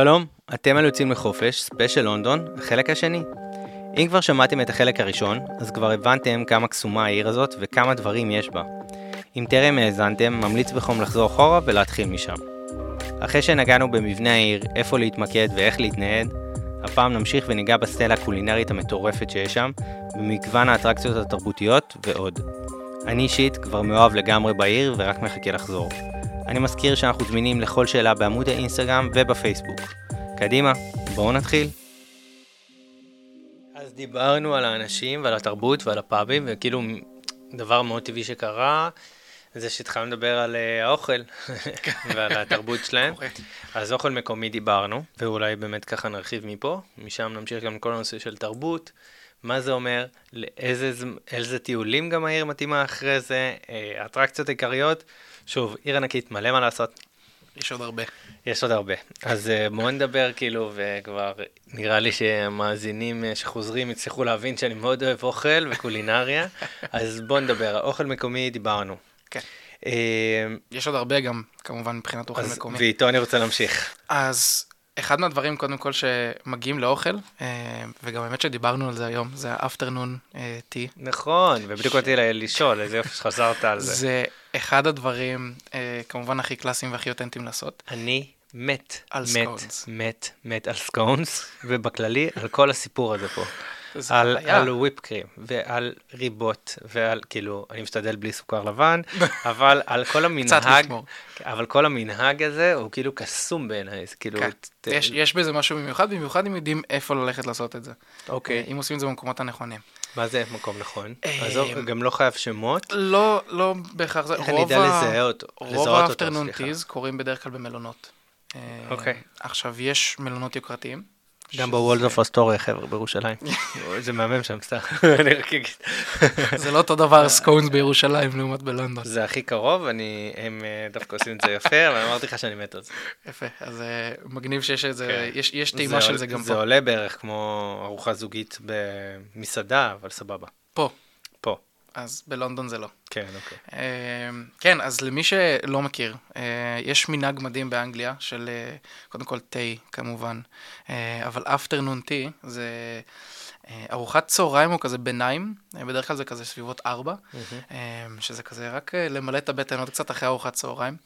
שלום, אתם על יוצאים לחופש, ספיישל לונדון, החלק השני. אם כבר שמעתם את החלק הראשון, אז כבר הבנתם כמה קסומה העיר הזאת וכמה דברים יש בה. אם טרם האזנתם, ממליץ בחום לחזור אחורה ולהתחיל משם. אחרי שנגענו במבנה העיר, איפה להתמקד ואיך להתנהד, הפעם נמשיך וניגע בסטלה הקולינרית המטורפת שיש שם, במגוון האטרקציות התרבותיות ועוד. אני אישית כבר מאוהב לגמרי בעיר ורק מחכה לחזור. אני מזכיר שאנחנו זמינים לכל שאלה בעמוד האינסטגרם ובפייסבוק. קדימה, בואו נתחיל. אז דיברנו על האנשים ועל התרבות ועל הפאבים, וכאילו דבר מאוד טבעי שקרה, זה שהתחלנו לדבר על uh, האוכל ועל התרבות שלהם. אז אוכל מקומי דיברנו, ואולי באמת ככה נרחיב מפה, משם נמשיך גם לכל הנושא של תרבות. מה זה אומר, לאיזה טיולים גם העיר מתאימה אחרי זה, אה, אטרקציות עיקריות. שוב, עיר ענקית, מלא מה לעשות. יש עוד הרבה. יש עוד הרבה. אז אה, בואו נדבר כאילו, וכבר נראה לי שהמאזינים אה, שחוזרים יצליחו להבין שאני מאוד אוהב אוכל וקולינריה, אז בואו נדבר. אוכל מקומי דיברנו. כן. יש עוד הרבה גם, כמובן, מבחינת אוכל מקומי. ואיתו אני רוצה להמשיך. אז אחד מהדברים, קודם כל, שמגיעים לאוכל, אה, וגם האמת שדיברנו על זה היום, זה ה-afternoon tea. נכון, ובדיוק באתי לשאול, איזה יופי שחזרת על זה. זה אחד הדברים, אה, כמובן, הכי קלאסיים והכי אותנטיים לעשות. אני מת, על סקונס. מת, מת על סקונס, ובכללי, על כל הסיפור הזה פה. על, על וויפ קרים, ועל ריבות, ועל, כאילו, אני משתדל בלי סוכר לבן, אבל על כל המנהג, אבל כל המנהג הזה הוא כאילו קסום בעיניי, זה כאילו... כן. ת... יש, יש בזה משהו במיוחד, במיוחד אם יודעים איפה ללכת לעשות את זה. אוקיי. אם עושים את זה במקומות הנכונים. מה זה מקום נכון? אז גם לא חייב שמות? לא, לא בהכרח זה. איך אני אדע לזהות אותו? רוב ה afternoon teas קורים בדרך כלל במלונות. אוקיי. עכשיו, יש מלונות יוקרתיים. גם בוולדורף אסטוריה, חבר'ה, בירושלים. זה מהמם שם, סתם, אני רק אגיד. זה לא אותו דבר סקונס בירושלים לעומת בלונדון. זה הכי קרוב, הם אה, דווקא עושים את זה יפה, אבל אמרתי לך שאני מת על זה. יפה, אז אה, מגניב שיש את זה, כן. יש טעימה של זה גם פה. זה עולה בערך כמו ארוחה זוגית במסעדה, אבל סבבה. פה. אז בלונדון זה לא. כן, אוקיי. אמ, כן, אז למי שלא מכיר, אה, יש מנהג מדהים באנגליה של אה, קודם כל תה כמובן, אה, אבל afternoon tea זה ארוחת צהריים או כזה ביניים, בדרך כלל זה כזה סביבות ארבע, mm-hmm. שזה כזה רק למלא את הבטן עוד קצת אחרי ארוחת צהריים,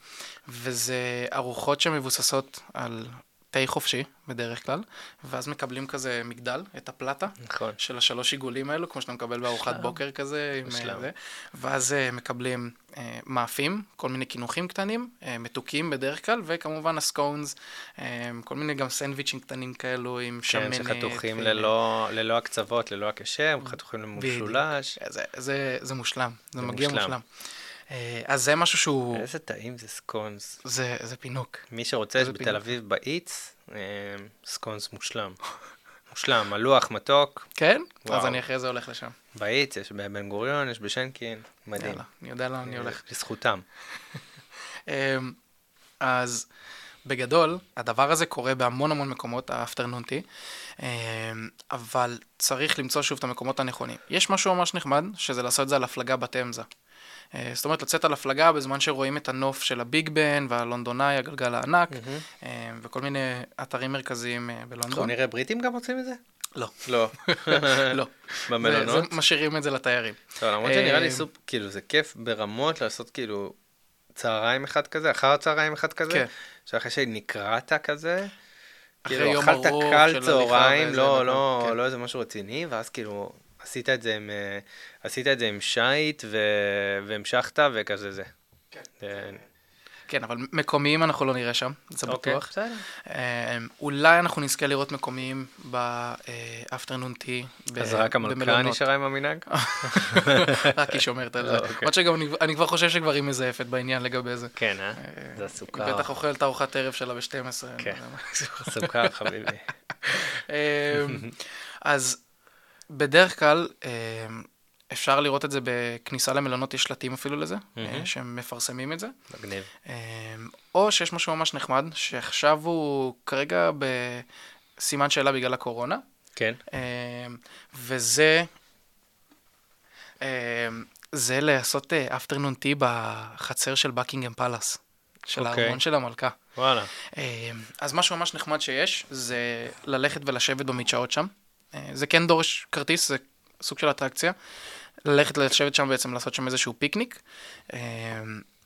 וזה ארוחות שמבוססות על תה חופשי בדרך כלל, ואז מקבלים כזה מגדל, את הפלטה, נכון. של השלוש עיגולים האלו, כמו שאתה מקבל בארוחת בוקר כזה, עם אה, זה, ואז uh, מקבלים uh, מאפים, כל מיני קינוחים קטנים, uh, מתוקים בדרך כלל, וכמובן הסקונס, uh, כל מיני גם סנדוויצ'ים קטנים כאלו עם כן, שמנת. כן, שחתוכים ללא, ללא הקצוות, ללא הקשה, חתוכים למשולש. זה, זה, זה מושלם, זה, זה מגיע מושלם. מושלם. אה, אז זה משהו שהוא... איזה טעים זה סקונס. זה, זה פינוק. מי שרוצה, יש בתל אביב באיץ, אה, סקונס מושלם. מושלם, מלוח, מתוק. כן? וואו. אז אני אחרי זה הולך לשם. באיץ, יש בבן גוריון, יש בשנקין, מדהים. יאללה, אני יודע לאן אני הולך. לזכותם. אמ, אז בגדול, הדבר הזה קורה בהמון המון מקומות, ה afternoon tea, אמ, אבל צריך למצוא שוב את המקומות הנכונים. יש משהו ממש נחמד, שזה לעשות את זה על הפלגה בתמזה. אה, זאת אומרת, לצאת על הפלגה בזמן שרואים את הנוף של הביג בן וה London Eye, הגלגל הענק, mm-hmm. וכל מיני אתרים מרכזיים אה, בלונדון. אנחנו נראה בריטים גם רוצים את זה? לא. לא. לא. במלונות? משאירים את זה לתיירים. טוב, למרות שנראה לי סופ, כאילו, זה כיף ברמות לעשות כאילו צהריים אחד כזה, אחר צהריים אחד כזה, כן. שאחרי שנקראת כזה, כאילו, אכלת קל צהריים, לא, לא, כן. לא איזה משהו רציני, ואז כאילו... עשית את זה עם, אה, עשית את זה עם שייט ו... והמשכת וכזה זה. כן. זה... כן, אבל מקומיים אנחנו לא נראה שם, זה אוקיי, בטוח. בסדר. אה, אולי אנחנו נזכה לראות מקומיים באפטרנון טי אז רק המלכה נשארה עם המנהג? רק היא שומרת על זה. אוקיי. למרות שגם אני כבר חושב שכבר היא מזייפת בעניין לגבי זה. כן, אה? זה הסוכר. היא בטח אוכלת ארוחת ערב שלה ב-12. כן, סוכר חביבי. אז בדרך כלל אה, אפשר לראות את זה בכניסה למלונות, יש שלטים אפילו לזה, mm-hmm. שהם מפרסמים את זה. מגניב. אה, או שיש משהו ממש נחמד, שעכשיו הוא כרגע בסימן שאלה בגלל הקורונה. כן. וזה, זה לעשות אפטרנון טי בחצר של בקינגהם פלאס, של okay. אוקיי. הארמון של המלכה. וואלה. אז משהו ממש נחמד שיש, זה ללכת ולשבת במדשאות שם. אה, זה כן דורש כרטיס, זה סוג של אטרקציה. ללכת לשבת שם בעצם, לעשות שם איזשהו פיקניק. אה,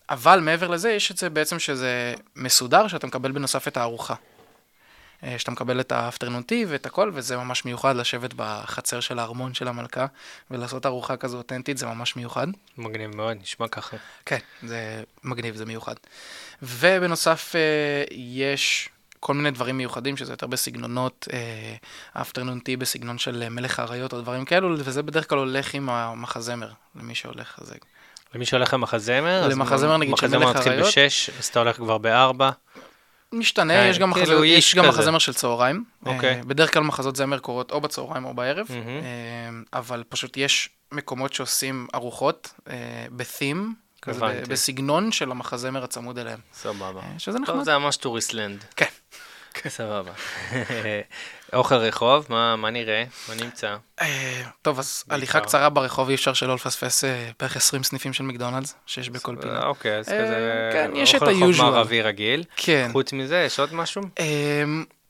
אבל מעבר לזה, יש את זה בעצם שזה מסודר, שאתה מקבל בנוסף את הארוחה. אה, שאתה מקבל את האפטרנון טי ואת הכל, וזה ממש מיוחד לשבת בחצר של הארמון של המלכה, ולעשות ארוחה כזו אותנטית, זה ממש מיוחד. מגניב מאוד, נשמע ככה. כן, זה מגניב, זה מיוחד. ובנוסף, יש כל מיני דברים מיוחדים, שזה יותר בסגנונות האפטרנון טי, בסגנון של אה, מלך האריות או דברים כאלו, וזה בדרך כלל הולך עם המחזמר, למי שהולך, אז למי שהולך למחזמר, למחזמר, נגיד, של מחזמר מלך מתחיל האריות. בשש, אז אתה הולך כבר בארבע. משתנה, כן, יש גם, כאילו מחזמר, יש גם. מחזמר של צהריים. אוקיי. אה, בדרך כלל מחזות זמר קורות או בצהריים או בערב. אה, אבל פשוט יש מקומות שעושים ארוחות אה, בתים, כזה הבנתי. בסגנון של המחזמר הצמוד אליהם. סבבה. אה, שזה טוב, נחמד. זה ממש tourist land. כן. סבבה. אוכל רחוב, מה מה נראה? מה נמצא? אה, טוב, אז. הליכה קצרה ברחוב אי אפשר שלא לפספס אה, בערך 20 סניפים של מקדונלדס שיש בכל פינה. אוקיי, אז כזה... כן, יש את אוכל רחוב. מערבי רגיל. כן. חוץ מזה, יש עוד משהו?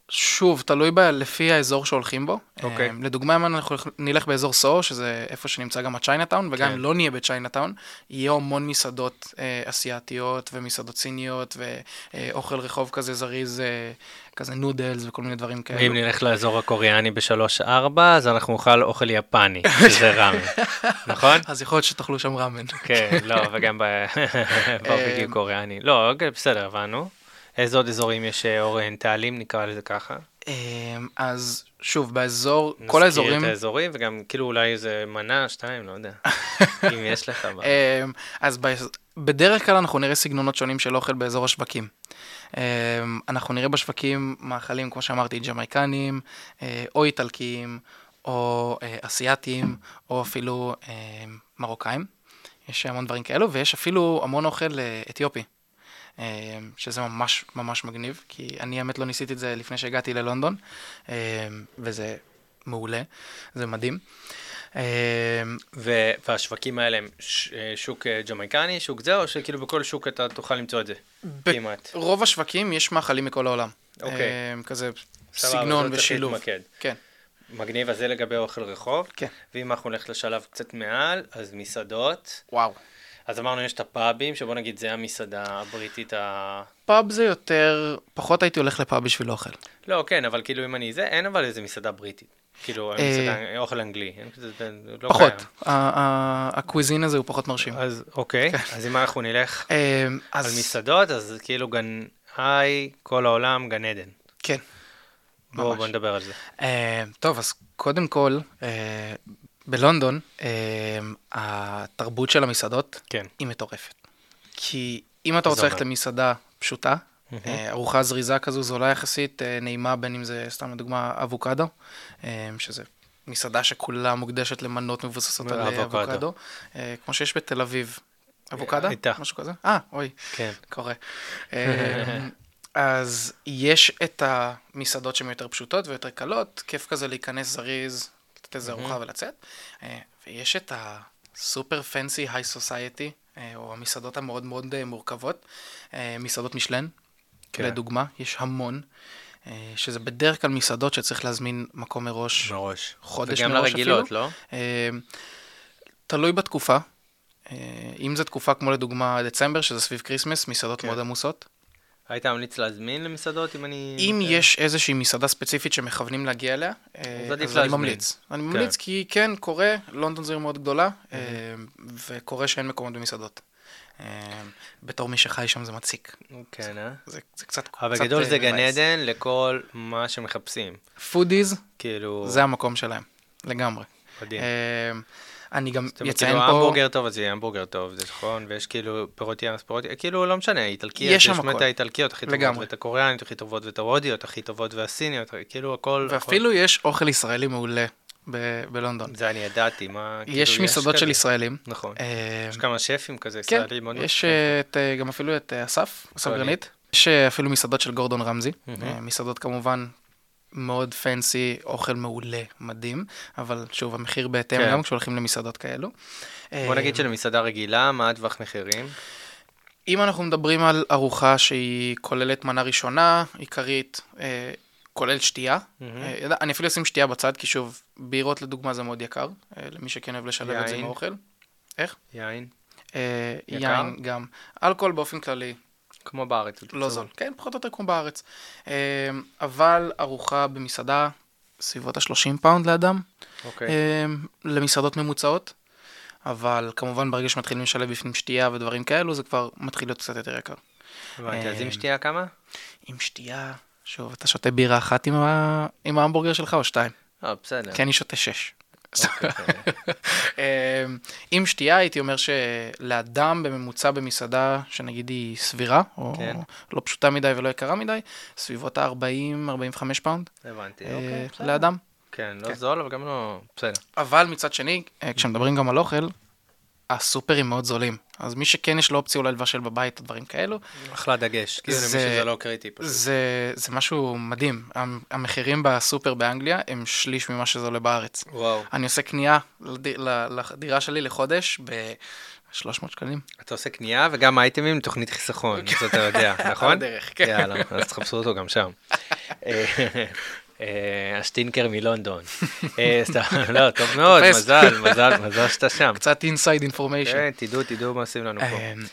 שוב, תלוי ב- לפי האזור שהולכים בו. אוקיי. אמ, לדוגמה, אם אנחנו נלך באזור סוהו, שזה איפה שנמצא גם הצ'יינאטאון, וגם כן. אם לא נהיה בצ'יינאטאון, יהיו המון מסעדות אה, אסיאתיות ומסעדות סיניות ואוכל רחוב כזה זריז, אה, כזה נודלס וכל מיני דברים כאלו. ואם נלך לאזור הקוריאני בשלוש-ארבע, אז אנחנו נאכל אוכל יפני, שזה ראמן, נכון? אז יכול להיות שתאכלו שם ראמן. כן, לא, וגם ב- ברביקיו אמ, קוריאני. לא, אוקיי, בסדר, הבנו. איזה עוד אזורים יש אה, אוריינטליים, נקרא לזה ככה? אמ, אז שוב, באזור, כל נזכיר האזורים... את האזורים, וגם כאילו אולי איזה מנה, שתיים, לא יודע. אם יש לך. אמ, אז בדרך כלל אנחנו נראה סגנונות שונים של אוכל באזור השווקים. אמ, אנחנו נראה בשווקים מאכלים, כמו שאמרתי, ג'מייקנים, אה, או איטלקיים, או אה, אסיאתיים, או אפילו מרוקאים. יש המון דברים כאלו, ויש אפילו המון אוכל אתיופי. אה, שזה ממש ממש מגניב, כי אני האמת לא ניסיתי את זה לפני שהגעתי ללונדון, אה, וזה מעולה, זה מדהים. אה, והשווקים האלה הם שוק ג'מייקני, שוק זה, או שכאילו בכל שוק אתה תוכל למצוא את זה? כמעט. רוב השווקים יש מאכלים מכל העולם. אוקיי. כזה סגנון ושילוב. כן. מגניב, אז זה לגבי אוכל רחוב. כן. ואם אנחנו נלך לשלב קצת מעל, אז מסעדות. וואו. אז אמרנו, יש את הפאבים, שבוא נגיד, זה המסעדה הבריטית ה... פאב זה יותר, פחות הייתי הולך לפאב בשביל אוכל. לא, כן, אבל כאילו אם אני זה, אין אבל איזה מסעדה בריטית. כאילו, אה, מסעדה, אוכל אנגלי. לא פחות. הקוויזין הזה הוא פחות מרשים. אז אוקיי, אז אם אנחנו נלך אה, על מסעדות, אז כאילו גן... היי, כל העולם, גן עדן. כן. בואו. בוא נדבר על זה. אה, טוב, אז קודם כל, בלונדון, אה, התרבות של המסעדות כן. היא מטורפת. כי אם אתה רוצה ללכת? למסעדה פשוטה. אה, ארוחה זריזה כזו זולה יחסית, אה, נעימה, בין אם זה סתם לדוגמה אבוקדו, אה, שזה מסעדה שכולה מוקדשת למנות מבוססות על אה, אבוקדו. כמו שיש בתל אביב. אבוקדה? הייתה. משהו כזה? אה, אוי, כן. קורה. אה, אז יש את המסעדות שהן יותר פשוטות ויותר קלות, כיף כזה להיכנס זריז, לתת איזה ארוחה ולצאת. אה, ויש את ה super fancy high society, או המסעדות המאוד מאוד אה, מורכבות, אה, מסעדות משלן, כן. לדוגמה, יש המון, אה, שזה בדרך כלל מסעדות שצריך להזמין מקום מראש. מראש. חודש וגם מראש לרגילות, אפילו. לא? אה, תלוי בתקופה. אה, אם זו תקופה כמו לדוגמה דצמבר, שזה סביב Christmas, מסעדות כן. מאוד עמוסות. היית ממליץ להזמין למסעדות אם אני... אם כן. יש איזושהי מסעדה ספציפית שמכוונים להגיע אליה, אה, אז אני. ממליץ. אני ממליץ כי כן, קורה, לונדון זו עיר מאוד גדולה, אה, וקורה שאין מקומות במסעדות. אה, בתור מי שחי שם זה מציק. כן, אה? זה קצת... אבל אה, זה גן. עדן לכל מה שמחפשים. foodies, כאילו... זה המקום שלהם, לגמרי. מדהים. אני גם אציין כאילו פה... המבורגר טוב, אז יהיה המבורגר טוב, זה נכון, ויש כאילו פירות ים, פירות ים, כאילו לא משנה, איטלקיות, יש יש שם באמת הכל. האיטלקיות הכי טובות. ואת הקוריאניות הכי טובות, ואת ההודיות הכי טובות, והסיניות, כאילו הכל... ואפילו יש אוכל ישראלי מעולה ב- בלונדון. הכל- זה אני ידעתי, מה... יש כאילו, מסעדות של כזה. ישראלים. נכון. אה, יש כמה שפים כזה, כן, ישראלים מאוד יש. אה, את, אה, גם אפילו את אה, אסף, אסף גרנית. יש אפילו מסעדות של גורדון רמזי. אה, מסעדות כמובן מאוד פנסי, אוכל מעולה, מדהים, אבל שוב, המחיר בהתאם כן. גם כשהולכים למסעדות כאלו. בוא אה, נגיד שלמסעדה רגילה, מה הטווח מחירים? אם אנחנו מדברים על ארוחה שהיא כוללת מנה ראשונה, עיקרית, אה, כולל שתייה, אה, ידע- אני אפילו אשים שתייה בצד, כי שוב, בירות לדוגמה זה מאוד יקר, אה, למי שכן אוהב לשלב את זה עם יין? האוכל. יין, אה, יקר? יין גם. אלכוהול באופן כללי כמו בארץ. לא. זול. כן, פחות או יותר כמו בארץ. אה, אבל ארוחה במסעדה, סביבות ה-30 פאונד לאדם, אוקיי. אה, למסעדות ממוצעות. אבל כמובן ברגע שמתחילים לשלב בפנים שתייה ודברים כאלו, זה כבר מתחיל להיות קצת יותר יקר. הבנתי, אז עם אה, שתייה כמה? עם שתייה, שוב, אתה שותה בירה אחת. עם ההמבורגר שלך או שתיים? אה, בסדר. כי אני שותה שש. אוקיי. אה, עם שתייה הייתי אומר שלאדם בממוצע במסעדה, שנגיד היא סבירה, או כן. לא פשוטה מדי ולא יקרה מדי, סביבות ה-40-45 פאונד הבנתי, אה, אוקיי. לאדם. כן, לא כן. זול, אבל גם לא... בסדר. אבל מצד שני, אה, כשמדברים גם על אוכל, הסופרים מאוד זולים. אז מי שכן יש לו אופציה אולי לבשל בבית או דברים כאלו, אחלה דגש. כאילו למי זה- שזה לא קריטי פשוט. זה, זה משהו מדהים. המ- המחירים בסופר באנגליה הם שליש ממה שזה עולה בארץ. וואו. אני עושה קנייה לדירה שלי לחודש ב-300 שקלים. אתה עושה קנייה וגם אייטמים לתוכנית חיסכון, אז אתה יודע, נכון? הדרך, כן. יאללה, אז תחפשו אותו גם שם. אה, השטינקר מלונדון. אה, סתם, לא, טוב מאוד. מזל, מזל, מזל שאתה שם. קצת inside information. כן, תדעו, תדעו מה עושים לנו פה. אמ,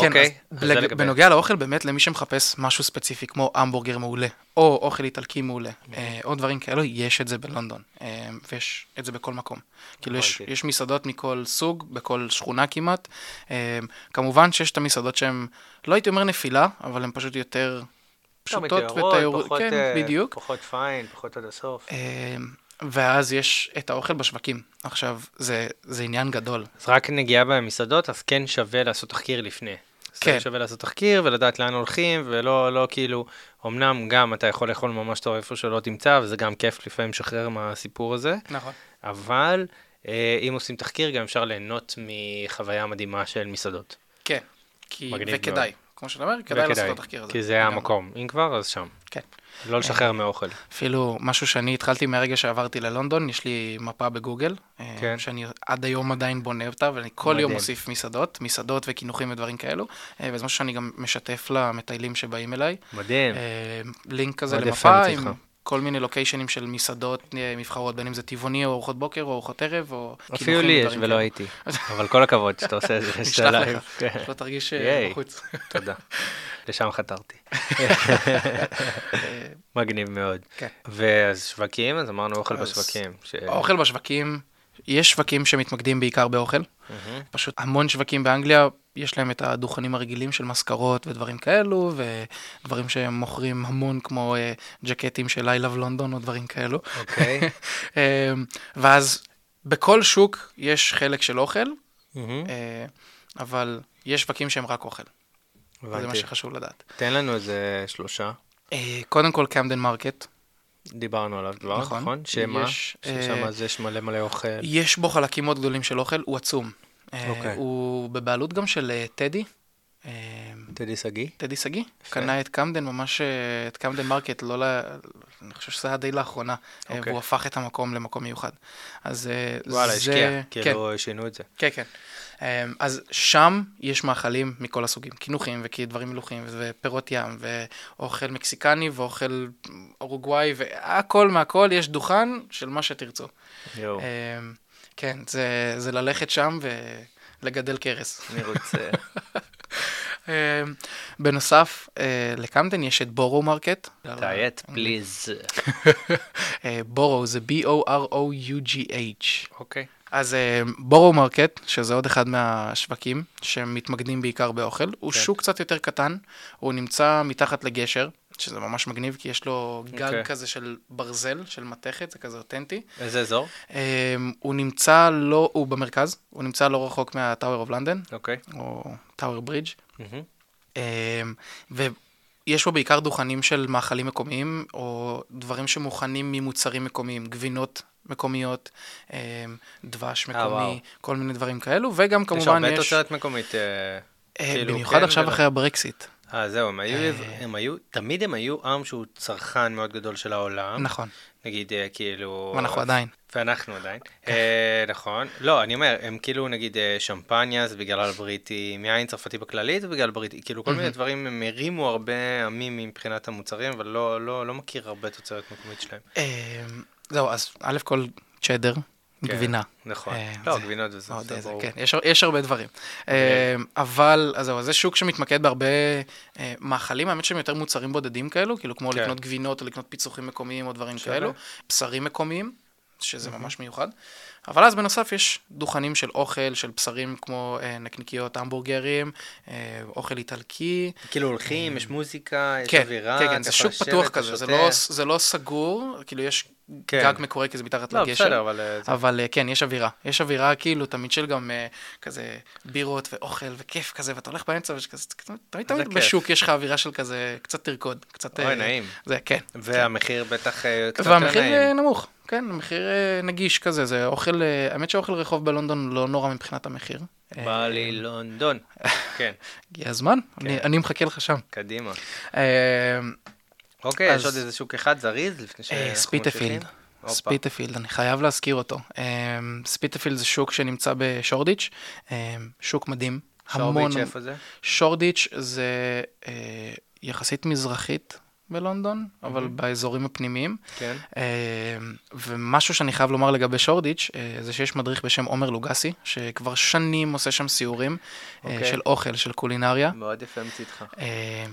כן, אוקיי, בנוגע לאוכל, באמת למי שמחפש משהו ספציפי כמו המבורגר מעולה, או אוכל איטלקי מעולה, אה, או דברים כאלו, יש את זה בלונדון, ויש את זה בכל מקום. כאילו יש, מסעדות מכל סוג, בכל שכונה כמעט. כמובן שיש את המסעדות שהן, לא הייתי אומר נפילה, אבל הן פשוט יותר פשוטות מתיירות, ותיירות, כן, אה, בדיוק. פחות פיין, פחות עד הסוף. אה, ואז יש את האוכל בשווקים. עכשיו, זה, זה עניין גדול. אז רק נגיעה במסעדות, אז כן שווה לעשות תחקיר לפני. כן. כן. שווה לעשות תחקיר ולדעת לאן הולכים, ולא לא כאילו, אמנם גם אתה יכול לאכול ממש טוב איפה שלא תמצא, וזה גם כיף לפעמים לשחרר מהסיפור הזה, נכון. אבל אה, אם עושים תחקיר גם אפשר ליהנות מחוויה מדהימה של מסעדות. כן, כי, וכדאי, מאוד. כמו שאתה אומר, כדאי לעשות את התחקיר הזה. כי זה לגמרי. המקום. אם כבר, אז שם. כן. לא לשחרר מאוכל. אפילו משהו שאני התחלתי מהרגע שעברתי ללונדון, יש לי מפה בגוגל, אה, כן. שאני עד היום עדיין בונה אותה, ואני כל יום מדהים. מוסיף מסעדות, מסעדות וקינוחים ודברים כאלו, אה, וזה משהו שאני גם משתף למטיילים שבאים אליי. מדהים. אה, לינק כזה למפה. עם כל מיני לוקיישנים של מסעדות אה, מבחרות, בין אם זה טבעוני או ארוחות בוקר או ארוחות ערב או אפילו קינוחים לי יש ולא. הייתי. אבל כל הכבוד שאתה עושה את זה. נשלח. לך. שלא תרגיש אה. בחוץ. תודה. לשם חתרתי. מגניב מאוד. כן. ואז שווקים, אז אמרנו אוכל בשווקים. האוכל בשווקים, יש שווקים שמתמקדים בעיקר באוכל. מהמם. פשוט המון שווקים באנגליה, יש להם את הדוכנים הרגילים של מזכרות ודברים כאלו, ודברים שהם מוכרים המון כמו אה, ג'קטים של I Love London או דברים כאלו. אוקיי. אה, ואז בכל שוק יש חלק של אוכל, מהמם. אה, אבל יש שווקים שהם רק אוכל. וזה מה הבנתי. שחשוב לדעת. תן לנו איזה שלושה. אה, קודם כל קמדן מרקט, דיברנו עליו כבר, נכון. נכון? שמה? יש, ששם אה, אז יש מלא מלא אוכל. יש בו חלקים מאוד גדולים של אוכל, הוא עצום. אה, אוקיי. הוא בבעלות גם של אה, טדי. אה, טדי שגיא? טדי שגיא, יפה. קנה את קמדן, ממש אה, את קמדן מרקט, לא ל... אני חושב שזה היה די לאחרונה, אה, אוקיי. והוא הפך את המקום למקום מיוחד. אז אה, וואלה, זה... השקיע. כן, כאילו שינו את זה. כן, כן. אה, אז שם יש מאכלים מכל הסוגים, קינוחים ודברים מלוכים, ופירות ים, ואוכל מקסיקני, ואוכל אורוגוואי, והכל מהכל, יש דוכן של מה שתרצו. יואו, אה, כן, זה, זה ללכת שם ולגדל כרס. אני רוצה. אה, בנוסף, אה, לקמדן יש את בורו מרקט. please. אה, בורו זה B-O-R-O-U-G-H. אוקיי. אז בורו מרקט, שזה עוד אחד מהשווקים שמתמקדים בעיקר באוכל, הוא כן. שוק קצת יותר קטן, הוא נמצא מתחת לגשר, שזה ממש מגניב, כי יש לו גג אוקיי. כזה של ברזל, של מתכת, זה כזה אותנטי. איזה אזור? אה, הוא נמצא לא, הוא במרכז, הוא נמצא לא רחוק מהטאוור אוף לונדון, אוקיי. או טאוור ברידג'. אמ, ויש בו בעיקר דוכנים של מאכלים מקומיים, או דברים שמוכנים ממוצרים מקומיים, גבינות מקומיות, אמ, דבש אה. מקומי, כל מיני דברים כאלו, וגם יש כמובן הרבה יש... תוצרת מקומית. אה, אה, כאילו, במיוחד כן עכשיו ולא. אחרי הברקסיט. אה, זהו, הם היו, אה, הם היו, תמיד הם היו עם שהוא צרכן מאוד גדול של העולם. נכון, נגיד, אה, כאילו... ואנחנו עדיין. ואנחנו עדיין. אה, נכון. לא, אני אומר, הם כאילו, נגיד, אה, שמפניה זה בגלל הבריטים, יין צרפתי בכללית זה בגלל הבריטי, כאילו כל מיני. דברים, הם הרימו הרבה עמים מבחינת המוצרים, אבל לא, לא, לא מכיר הרבה תוצרת מקומית שלהם. אה, זהו, אז א' כל צ'דר, כן, גבינה. נכון. אה, לא, גבינות וזה, מאוד זה זה, ברור. כן, יש, הרבה דברים. אה, אבל, אז זהו, זה שוק שמתמקד בהרבה אה, מאכלים, האמת שהם יותר מוצרים בודדים כאלו, כאילו כמו כן. לקנות גבינות או לקנות פיצוחים מקומיים או דברים. כאלו, בשרים מקומיים, שזה ממש מיוחד. אבל אז בנוסף יש דוכנים של אוכל, של בשרים כמו אה, נקניקיות, המבורגרים, אה, אוכל איטלקי. כאילו הולכים, יש מוזיקה, יש כן, אווירה, כן, כן, זה שוק פתוח אתה כזה, זה. לא, זה לא סגור, כאילו יש כן. גג מקורי כי זה מתחת לא, לגשר. בסדר, אבל... אה, זה- אבל אה, כן, יש אווירה. יש אווירה כאילו תמיד של גם אה, כזה בירות ואוכל וכיף כזה, ואתה הולך באמצע ויש כזה, תמיד תמיד כיף. בשוק יש לך אווירה של כזה, קצת תרקוד, קצת... אוי, אה, נעים. זה, כן. והמחיר בטח אה, קצת יותר והמחיר נעים. אה, נמוך, כן, המחיר אה, נגיש כזה, זה אוכל, אה, האמת שאוכל רחוב בלונדון לא נורא מבחינת המחיר. אה, בא לי לונדון. כן, הגיע הזמן, אני- כן. אני מחכה לך שם. קדימה. אוקיי, אז- יש עוד איזה שוק אחד זריז לפני שאנחנו? ספיטפילד. ספיטפילד, אני חייב להזכיר אותו. ספיטפילד זה שוק שנמצא בשורדיץ', שוק מדהים. המון... שורדיץ' איפה זה? שורדיץ' זה יחסית מזרחית בלונדון, אבל באזורים הפנימיים. כן. אה, ומשהו שאני חייב לומר לגבי שורדיץ', אה, זה שיש מדריך בשם עומר לוגסי, שכבר שנים עושה שם סיורים אה, אוקיי. של אוכל, של קולינריה. מאוד יפה מצידך. אה,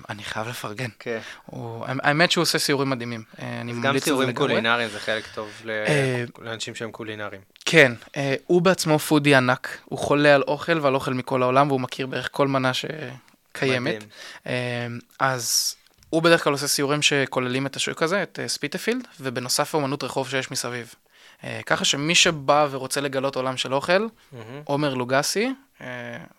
אני חייב לפרגן. כן. הוא- האמת שהוא עושה סיורים מדהימים. אני גם ממליץ על זה סיורים לגמרי. קולינריים זה חלק טוב ל- אה, לאנשים שהם קולינריים. כן, אה, הוא בעצמו foodie ענק, הוא חולה על אוכל ועל אוכל מכל העולם, והוא מכיר בערך כל מנה שקיימת. מדהים. אה, אז הוא בדרך כלל עושה סיורים שכוללים את השוק הזה, את אה, ספיטפילד, ובנוסף האומנות רחוב שיש מסביב. אה, ככה שמי שבא ורוצה לגלות עולם של אוכל. עומר לוגסי, אה,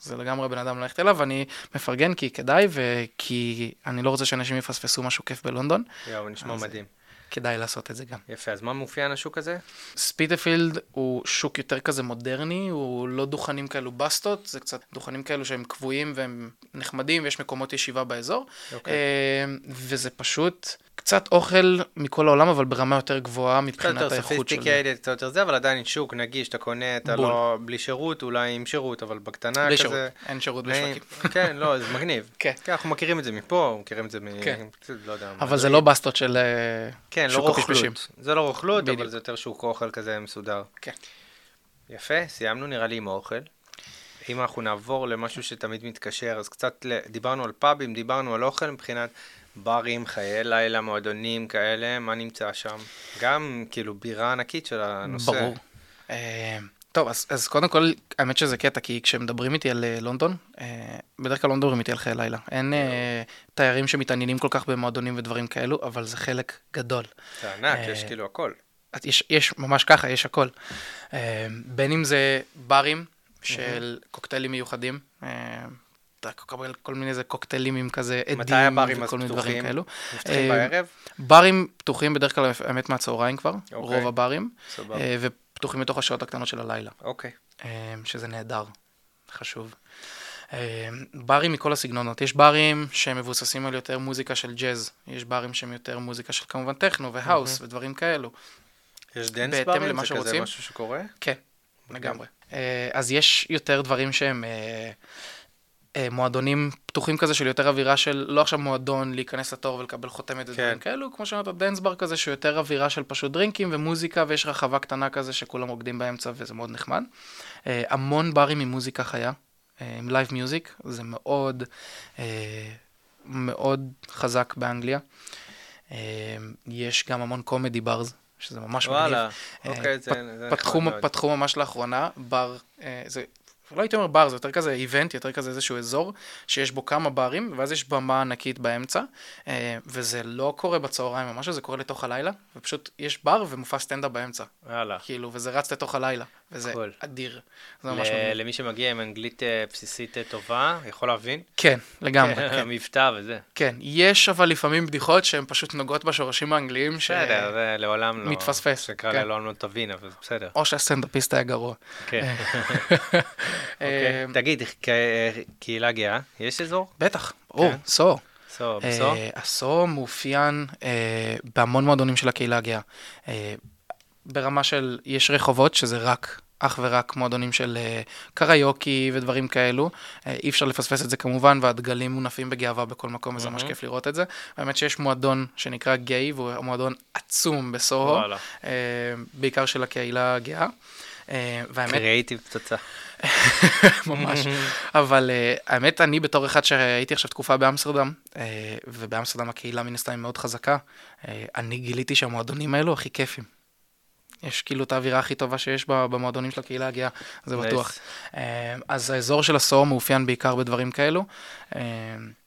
זה לגמרי בן אדם ללכת אליו, אני מפרגן כי כדאי, וכי אני לא רוצה שאנשים יפספסו משהו כיף בלונדון, יואו, נשמע אז- מדהים. כדאי לעשות את זה גם. יפה, אז מה מאופיין השוק הזה? ספיטפילד הוא שוק יותר כזה מודרני, הוא לא דוכנים כאלו בסטות, זה קצת דוכנים כאלו שהם קבועים והם נחמדים ויש מקומות ישיבה באזור. אוקיי. אה, וזה פשוט קצת אוכל מכל העולם, אבל ברמה יותר גבוהה קצת מבחינת יותר האיכות של זה. sophisticated, קצת יותר זה, אבל עדיין שוק נגיש, אתה קונה, אתה אוכל. לא, בלי שירות, אולי עם שירות, אבל בקטנה בלי כזה. שירות, אין שירות נעים. בשווקים. כן, לא, זה מגניב. כן. כן, אנחנו מכירים את זה מפה, מכירים את זה מ... כן. לא יודע. אבל זה. לא בסטות של אה, כן, לא שוק הפשפשים. רוכלות. זה לא רוכלות, אבל. זה יותר שוק אוכל כזה מסודר. כן. יפה, סיימנו נראה לי עם האוכל. אם אנחנו נעבור למשהו שתמיד מתקשר, אז קצת. דיברנו על פאבים, דיברנו על אוכל מבחינת ברים, חיי לילה, מועדונים כאלה, מה נמצא שם? גם כאילו בירה ענקית של הנושא. ברור. אה, טוב, אז, אז קודם כל, האמת שזה קטע, כי כשמדברים איתי על אה, לונדון, אה, בדרך כלל לא מדברים איתי על חיי לילה. אין אה, תיירים שמתעניינים כל כך במועדונים ודברים כאלו, אבל זה חלק גדול. זה ענק, אה, יש כאילו הכל. אז יש, יש ממש ככה, יש הכל. אה, בין אם זה ברים של קוקטיילים מיוחדים, אה, אתה מקבל כל מיני איזה קוקטיילים עם כזה עדים מתי הברים וכל מיני דברים פתוחים? כאלו. נפתחים אה, בערב? ברים פתוחים בדרך כלל, האמת, מהצהריים כבר, אוקיי. רוב הברים, סבבה. אה, ופתוחים מתוך השעות הקטנות של הלילה. אוקיי. אה, שזה נהדר, חשוב. ברים מכל הסגנונות, יש ברים שהם מבוססים על יותר מוזיקה של ג'אז, יש ברים שהם יותר מוזיקה של כמובן טכנו והאוס ודברים כאלו. יש dance ברים? זה כזה שרוצים. משהו שקורה? כן, לגמרי. אה, אז יש יותר דברים שהם אה, מועדונים פתוחים כזה של יותר אווירה של לא עכשיו מועדון להיכנס לתור ולקבל חותמת ודברים כן. כאלו, כמו שאמרת, dance בר כזה שיותר אווירה של פשוט דרינקים ומוזיקה ויש רחבה קטנה כזה שכולם רוקדים באמצע וזה מאוד נחמד. אה, המון ברים עם מוזיקה חיה, אה, עם live music, זה מאוד אה, מאוד חזק באנגליה. אה, יש גם המון comedy bars, שזה ממש מגניב. וואלה, אה, אוקיי, זה פתחו, מאוד. פתחו ממש לאחרונה בר, אה, זה לא הייתי אומר בר, זה יותר כזה event, יותר כזה איזשהו אזור, שיש בו כמה ברים, ואז יש במה ענקית באמצע, אה, וזה לא קורה בצהריים או משהו, זה קורה לתוך הלילה, ופשוט יש בר ומופע סטנדאפ באמצע, וואלה. כאילו, וזה רץ לתוך הלילה, וזה קול. אדיר. זה ממש ל- מגניב. למי שמגיע עם אנגלית אה, בסיסית אה, טובה, יכול להבין? כן, לגמרי, כן. המבטא וזה. כן. יש אבל לפעמים בדיחות שהן פשוט נוגעות בשורשים האנגליים, ש... בסדר, זה לעולם לא... מתפספס, שקרה כן. לעולם לא תבין, אבל בסדר. או שהסטנדאפיסט היה גרוע. כן. אה, אוקיי. תגיד, קהילה גאה, יש אזור? בטח, או, כן. סו. סו, בסו? אה, הסו מאופיין אה, בהמון מועדונים של הקהילה הגאה. אה, ברמה של, יש רחובות שזה רק, אך ורק מועדונים של אה, קריוקי ודברים כאלו. אה, אי אפשר לפספס את זה כמובן, והדגלים מונפים בגאווה בכל מקום, וזה ממש. כיף לראות את זה. האמת שיש מועדון שנקרא גיי, והוא מועדון עצום בסוהו. אה, בעיקר של הקהילה הגאה. אה, והאמת, קריאייטיב פצצה. ממש. אבל uh, האמת, אני בתור אחד שהייתי עכשיו תקופה באמסטרדם, uh, ובאמסטרדם הקהילה מן הסתם היא מאוד חזקה, uh, אני גיליתי שהמועדונים האלו הכי כיפים. יש כאילו את האווירה הכי טובה שיש במועדונים של הקהילה הגאה, זה Nice. בטוח. Uh, אז האזור של הסוהו מאופיין בעיקר בדברים כאלו. Uh,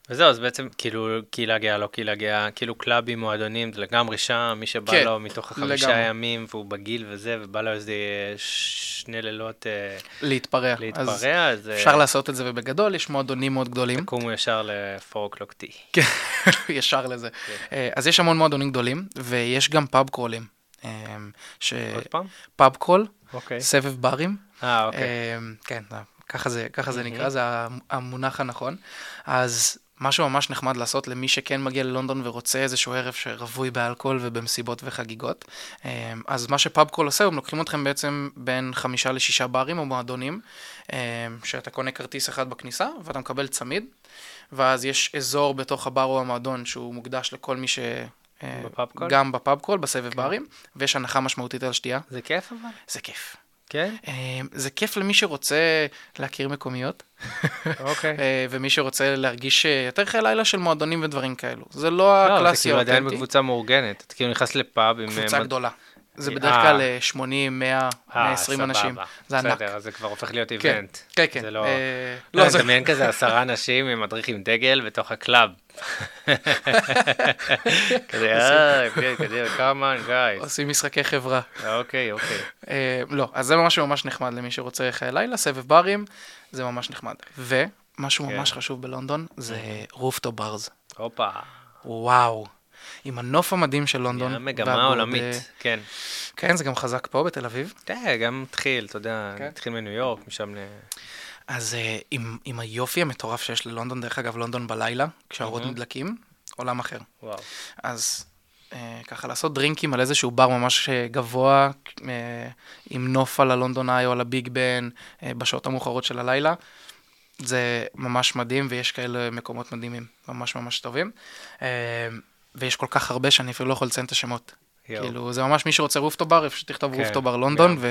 וזהו, אז בעצם כאילו קהילה גאה, לא קהילה גאה, כאילו קלאבים, מועדונים, זה לגמרי שם, מי שבא כן, לו מתוך החמישה לגמרי. ימים והוא בגיל וזה, ובא לו איזה שני לילות אה, להתפרע. אז להתפרע, אז אה, אפשר לעשות את זה, ובגדול יש מועדונים מאוד גדולים. תקומו ישר ל-4 o'clock tea. ישר לזה. כן. אה, אז יש המון מועדונים גדולים, ויש גם pub crawl ים. אה, ש... עוד פעם? pub crawl, אוקיי. סבב ברים. אה, אוקיי. אמ, כן, ככה זה, ככה זה. נקרא, זה המונח הנכון. אז משהו ממש נחמד לעשות למי שכן מגיע ללונדון ורוצה איזשהו ערב שרווי באלכוהול ובמסיבות וחגיגות. אמ, אז מה ש pub crawl עושה, הם לוקחים אתכם בעצם בין חמישה לשישה ברים או מועדונים, אמ, שאתה קונה כרטיס אחד בכניסה ואתה מקבל צמיד, ואז יש אזור בתוך הבר או המועדון שהוא מוקדש לכל מי ש... ב pub crawl? גם ב pub crawl, בסבב ברים, ויש הנחה משמעותית על שתייה. זה כיף אבל? זה כיף. כן? אה, זה כיף למי שרוצה להכיר מקומיות, אוקיי. אה, ומי שרוצה להרגיש אה, יותר חיי לילה של מועדונים ודברים כאלו. זה לא לא, זה הקלאסי כאילו עדיין בקבוצה מאורגנת. אתה כאילו נכנס לפאב עם... קבוצה גדולה. זה אה. בדרך כלל אה, 80, 100, 120 סבבה. אנשים. זה ענק. בסדר, אז זה כבר הופך להיות כן, event. כן, כן. זה לא... אה, לא, לא, זה... דמיין כזה עשרה אנשים עם מדריך עם דגל בתוך ה club. כזה, אה, כן, come on, guys. עושים משחקי חברה. אוקיי, אוקיי. אה, לא, אז זה ממש ממש נחמד למי שרוצה חיי לילה, סבב ברים, זה ממש נחמד. ומשהו כן. ממש חשוב בלונדון, זה rooftop bars. הופה. וואו. עם הנוף המדהים של לונדון. מגמה עולמית, כן. כן, זה גם חזק פה בתל אביב. תראה, גם התחיל, אתה יודע, כן. התחיל מניו יורק, משם ל... אז uh, עם, עם היופי המטורף שיש ללונדון, דרך אגב, לונדון בלילה, כשהאורות מהמם. נדלקים, עולם אחר. וואו. אז uh, ככה לעשות דרינקים על איזשהו בר ממש אה, גבוה, עם נוף על הלונדון איי או על הביג בן, בשעות המאוחרות של הלילה, זה ממש מדהים, ויש כאלה מקומות מדהימים, ממש ממש טובים. ויש כל כך הרבה שאני אפילו לא יכול לציין את השמות. יואו. כאילו, זה ממש מי שרוצה רופטו בר, אפשר שתכתוב כן, רופטו בר לונדון, גם.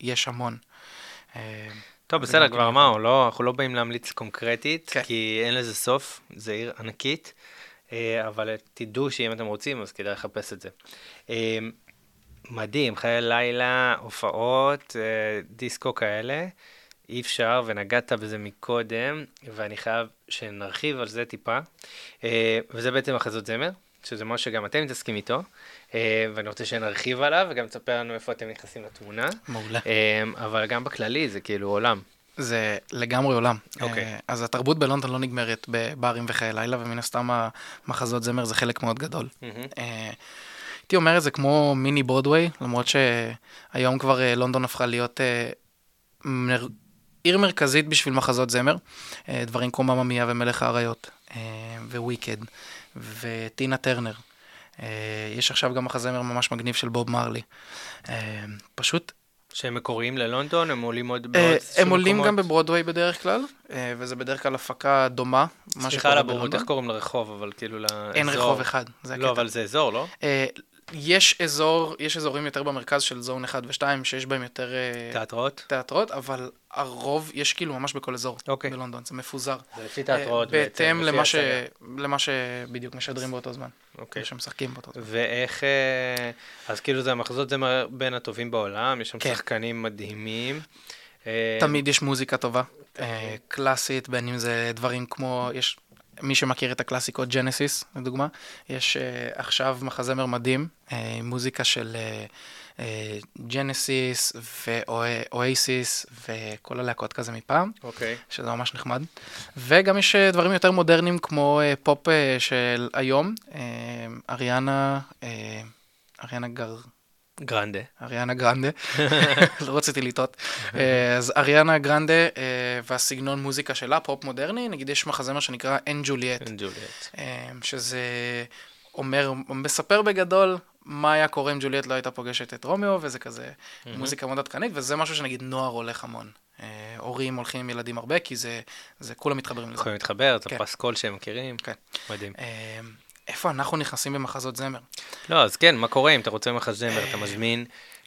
ויש המון. Uh, טוב, בסדר, כבר אמרנו, לא, אנחנו לא באים להמליץ קונקרטית, כן. כי אין לזה סוף, זה עיר ענקית, אה, אבל תדעו שאם אתם רוצים, אז כדאי לחפש את זה. אה, מדהים, חיי לילה, הופעות, אה, דיסקו כאלה, אי אפשר, ונגעת בזה מקודם, ואני חייב שנרחיב על זה טיפה, אה, וזה בעצם החזות זמר, שזה משהו שגם אתם מתעסקים איתו, אה, ואני רוצה שנרחיב עליו, וגם תספר לנו איפה אתם נכנסים לתמונה. מעולה. אמ, אבל גם בכללי זה כאילו עולם. זה לגמרי עולם. אוקיי. אה, אז התרבות בלונדון לא נגמרת בברים וחיי לילה, ומן הסתם המחזות זמר זה חלק מאוד גדול. אה, הייתי אומר את זה כמו מיני ברודוויי, למרות שהיום כבר אה, לונדון הפכה להיות אה, מר... עיר מרכזית בשביל מחזות זמר. אה, דברים כמו ממא מיה ומלך האריות, אה, וויקד, וטינה טרנר. אה, יש עכשיו גם מחזמר ממש מגניב של בוב מרלי. אה, פשוט שהם מקוריים ללונדון, הם עולים עוד אה, בעוד הם עולים? גם בברודוויי בדרך כלל, וזה בדרך כלל הפקה דומה, מה סליחה על הבורות. איך קוראים לרחוב, אבל כאילו לאזור? אין רחוב אחד, זה לא, הקטע. אבל זה אזור, לא? יש אזור, יש אזורים יותר במרכז של זון 1 ו-2, שיש בהם יותר אה, תיאטראות? תיאטרות, אבל הרוב יש כאילו ממש בכל אזור אוקיי. בלונדון, זה מפוזר. זה לפי תיאטראות אה, בעצם. בהתאם למה, ש... למה שבדיוק משדרים באותו זמן, אוקיי. שמשחקים באותו זמן. ואיך... אה, אז כאילו זה המחזות זמר בין הטובים בעולם, יש שם כן. שחקנים מדהימים. תמיד יש מוזיקה טובה, אה, קלאסית, בין אם זה דברים כמו, יש, מי שמכיר את הקלאסיקות ג'נסיס, לדוגמה, יש אה, עכשיו מחזמר מדהים, אה, עם מוזיקה של ג'נסיס ואואסיס וכל הלהקות כזה מפעם, אוקיי. שזה ממש נחמד. וגם יש אה, דברים יותר מודרניים כמו אה, פופ אה, של היום, אה, אריאנה, אה, אריאנה גר... גרנדה. אריאנה גרנדה, לא רציתי לטעות. אה, אז אריאנה גרנדה אה, והסגנון מוזיקה שלה, פופ מודרני, נגיד יש מחזמר שנקרא And Juliet, Juliet. אה, שזה אומר, מספר בגדול מה היה קורה אם ג'וליאט לא הייתה פוגשת את רומיו, וזה כזה מוזיקה מאוד עדכנית, וזה משהו שנגיד נוער הולך המון. הורים הולכים עם ילדים הרבה, כי זה, זה כולם מתחברים לזה. יכולים להתחבר, זה כן. פסקול שהם מכירים. כן. מדהים. איפה אנחנו נכנסים במחזות זמר? לא, אז כן, מה קורה אם אתה רוצה מחזמר, אתה מזמין,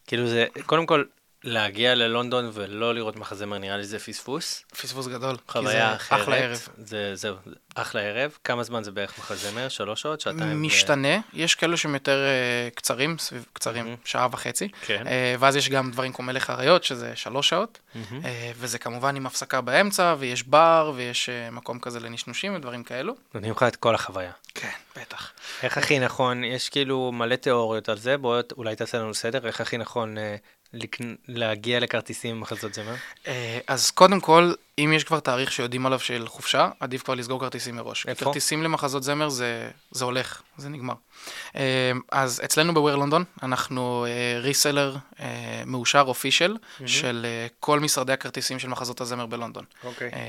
כאילו זה, קודם כל, להגיע ללונדון ולא לראות מחזמר, נראה לי זה פספוס. פספוס גדול. כי חוויה זה אחרת. אחלה ערב. זה, זהו, זה אחלה ערב. כמה זמן זה בערך מחזמר? שלוש שעות? שעתיים? ו- משתנה, יש כאלו שהם יותר אה, קצרים, סביב קצרים, מהמם. שעה וחצי. כן. אה, ואז יש גם דברים כמו מלך האריות, שזה שלוש שעות, מהמם. אה, וזה כמובן עם הפסקה באמצע, ויש בר, ויש אה, מקום כזה לנשנושים ודברים כאלו. נותנים לך את כל החוויה. כן, בטח. איך הכי נכון, יש כאילו מלא תיאוריות על זה, בוא אולי תעשה לנו סדר, איך הכי נכון אה, לקנ- להגיע לכרטיסים במחזות זמר? אה, אז קודם כל, אם יש כבר תאריך שיודעים עליו של חופשה, עדיף כבר לסגור כרטיסים מראש. איפה? כרטיסים למחזות זמר זה, זה הולך, זה נגמר. אה, אז אצלנו בוויר לונדון, אנחנו ריסלר מאושר אופישל של אה, כל משרדי הכרטיסים של מחזות הזמר בלונדון. אוקיי. אה,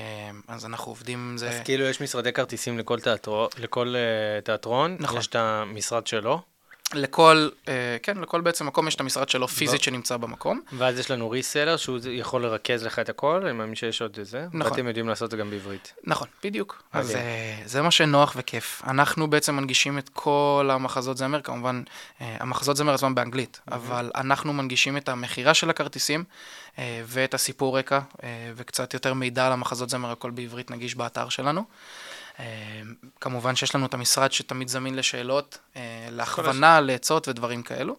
אז אנחנו עובדים עם זה. אז כאילו יש משרדי כרטיסים לכל תיאטרו- לכל אה, תיאטרון, נכון. יש את המשרד שלו, לכל, אה, כן, לכל בעצם מקום יש את המשרד שלו פיזית שנמצא במקום. ואז יש לנו ריסלר שהוא זה- יכול לרכז לך את הכל, אני מאמין שיש עוד איזה, נכון. ואתם יודעים לעשות את זה גם בעברית. נכון, בדיוק. אז מדהים. אה, זה מה שנוח וכיף. אנחנו בעצם מנגישים את כל המחזות זמר, כמובן, אה, המחזות זמר עצמם באנגלית, אבל אנחנו מנגישים את המכירה של הכרטיסים ואת הסיפור רקע, וקצת יותר מידע על המחזות זמר, הכל בעברית נגיש באתר שלנו. אה, כמובן שיש לנו את המשרד שתמיד זמין לשאלות, אה, להכוונה, לעצות ודברים כאלו.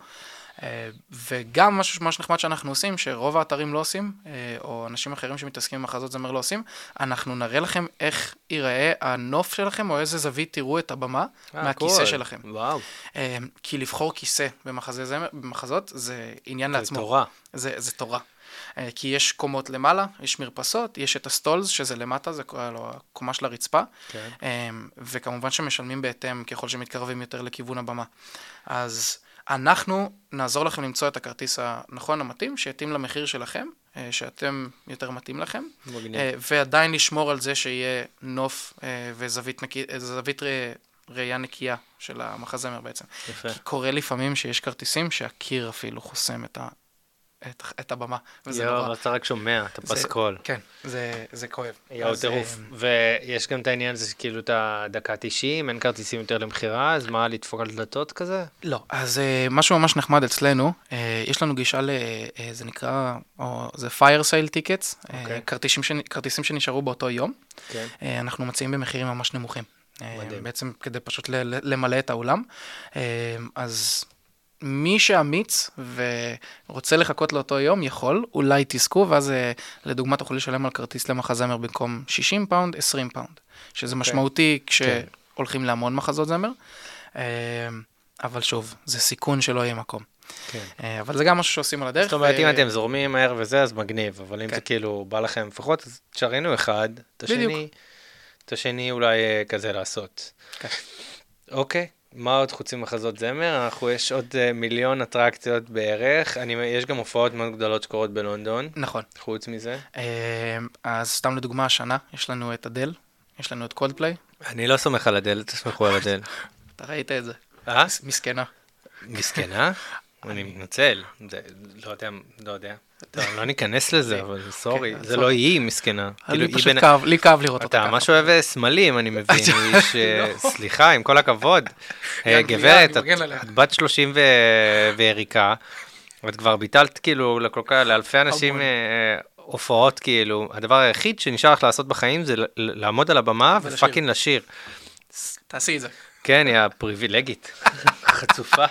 אה, וגם משהו ממש נחמד שאנחנו עושים, שרוב האתרים לא עושים, אה, או אנשים אחרים שמתעסקים עם מחזות זמר לא עושים, אנחנו נראה לכם איך ייראה הנוף שלכם, או איזה זווית תראו את הבמה אה, מהכיסא קול. שלכם. וואו, אה, כי לבחור כיסא במחזה זמר, במחזות זה עניין זה לעצמו. תורה. זה, זה תורה. כי יש קומות למעלה, יש מרפסות, יש את הסטולס, שזה למטה, זה לו הקומה של הרצפה, כן. וכמובן שמשלמים בהתאם ככל שמתקרבים יותר לכיוון הבמה. אז אנחנו נעזור לכם למצוא את הכרטיס הנכון, המתאים, שיתאים למחיר שלכם, אה, שאתם יותר מתאים לכם, מגניב. אה, ועדיין לשמור על זה שיהיה נוף אה, וזווית נקי, זווית ראייה נקייה של המחזמר בעצם. יפה. כי קורה לפעמים שיש כרטיסים שהקיר אפילו חוסם את, ה, את, את הבמה, וזה יואו, נורא. אתה רק שומע, אתה פסקול. כן, זה, זה כואב. יואו, טירוף. אה, ויש גם את העניין הזה שכאילו את הדקה 90, אין כרטיסים יותר למכירה, אז מה, לדפוק על דלתות כזה? לא, אז uh, משהו ממש נחמד אצלנו, uh, יש לנו גישה ל... זה נקרא, או זה fire sale tickets, uh, אוקיי. כרטיסים, שנ, כרטיסים שנשארו באותו יום, כן. uh, אנחנו מציעים במחירים ממש נמוכים. מדהים. בעצם כדי פשוט למלא את האולם. אז מי שאמיץ ורוצה לחכות לאותו יום יכול, אולי תזכו, ואז אה, לדוגמה תוכלו לשלם על כרטיס למחזמר במקום 60 פאונד, 20 פאונד, שזה משמעותי כן. כשהולכים להמון מחזות זמר. אה, אבל שוב, זה סיכון שלא יהיה מקום. כן. אה, אבל זה גם משהו שעושים על הדרך. זאת אומרת, ו- אם אתם זורמים מהר וזה, אז מגניב, אבל אם כן. זה כאילו בא לכם לפחות, אז תשריינו אחד, את. השני, את השני אולי אה, כזה לעשות. כן. אוקיי, מה עוד חוץ ממחזות זמר? אנחנו, יש עוד אה, מיליון אטרקציות בערך, אני, יש גם הופעות מאוד גדולות שקורות בלונדון, נכון. חוץ מזה. אה, אז סתם לדוגמה, השנה יש לנו את אדל, יש לנו את קולדפליי, אני לא סומך על אדל, תסמכו על אדל. אתה ראית את זה. אה? מסכנה. מסכנה? אני מתנצל, לא יודע, לא יודע. טוב, לא ניכנס לזה, אבל sorry, כן, זה. לא היא מסכנה. כאילו, לי היא פשוט כאב, לי כאב לראות אותה אתה. ממש אוהב אה, סמלים, אני מבין, איש... אה, לא. סליחה, עם כל הכבוד. אה, גברת, את- בת 30 ו- ויריקה, ואת כבר ביטלת כאילו לאלפי אנשים הופעות, כאילו, הדבר היחיד שנשאר לך לעשות בחיים זה לעמוד על הבמה. ו fucking לשיר. תעשי את זה. כן, היא הפריבילגית, חצופה,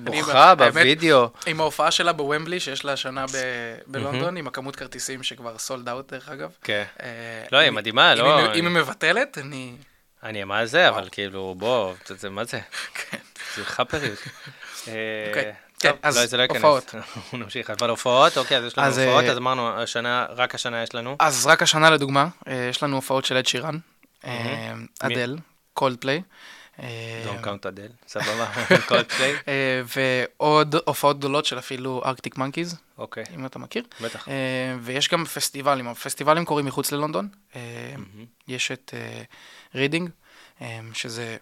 בוכה בווידאו. עם ההופעה שלה בוומבלי, שיש לה השנה ב- בלונדון, עם הכמות כרטיסים שכבר sold out דרך אגב. כן. אה, לא, היא מדהימה, לא- אם היא מבטלת, אני... אני מה זה, אבל כאילו, בוא, מה זה? כן. זה חאפריות. אה, אוקיי, טוב, כן, אז לא. הופעות. אנחנו נמשיך, אבל הופעות, אוקיי, אז יש לנו אז, הופעות, אה, אז אמרנו, השנה, רק השנה יש לנו. אז רק השנה לדוגמה, אה, יש לנו הופעות של אד שירן? אדל, קולדפליי, אה, Don't count אדל, סבבה, קולדפליי, אה, ועוד הופעות גדולות של אפילו ארקטיק מנקיז, אוקיי, אם אתה מכיר. בטח. ויש גם פסטיבלים, הפסטיבלים קורים מחוץ ללונדון. יש את רידינג, שזה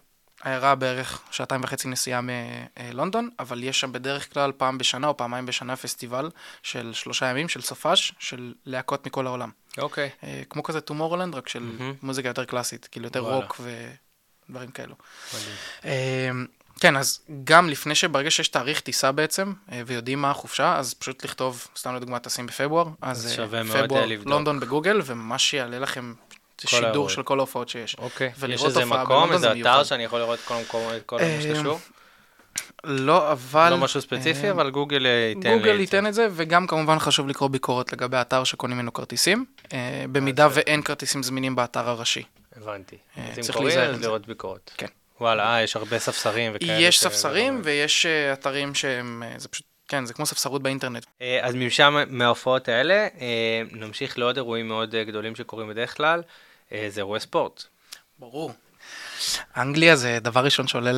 עיירה בערך שעתיים וחצי נסיעה מלונדון, אבל יש שם בדרך כלל פעם בשנה או פעמיים בשנה פסטיבל של שלושה ימים של סופש, של להקות מכל העולם. אוקיי, אה, כמו כזה טומורלנד, רק של מהמם. מוזיקה יותר קלאסית, כאילו יותר וואלה. רוק ודברים כאלו. מדהים. אה, כן, אז גם לפני שברגע שיש תאריך טיסה בעצם, אה, ויודעים מה החופשה, אז פשוט לכתוב, סתם לדוגמה, טסים בפברואר, אז אז אה, פברואר. לונדון בגוגל, ומה שיעלה לכם שידור האירועים. של כל ההופעות שיש. אוקיי, יש איזה מקום, איזה זה אתר. שאני יכול לראות כל המקום, את כל מה אה, שקשור? לא, אבל... לא משהו ספציפי, אה, אבל גוגל אה, ייתן לי גוגל את ייתן את זה, וגם כמובן חשוב לקרוא ביקורת לגבי האתר שקונים ממנו כרטיסים, במידה ואין כרטיסים זמינים באתר הראשי. הבנתי. אז אם קוראים, אז זה. לראות ביקורת. כן. וואלה, יש הרבה ספסרים וכאלה. יש ספסרים ויש אתרים שהם, זה פשוט, כן, זה כמו ספסרות באינטרנט. אז משם, מההופעות האלה, נמשיך לעוד אירועים מאוד גדולים שקורים בדרך כלל, זה אירועי ספורט. ברור. אנגליה זה דבר ראשון שעולה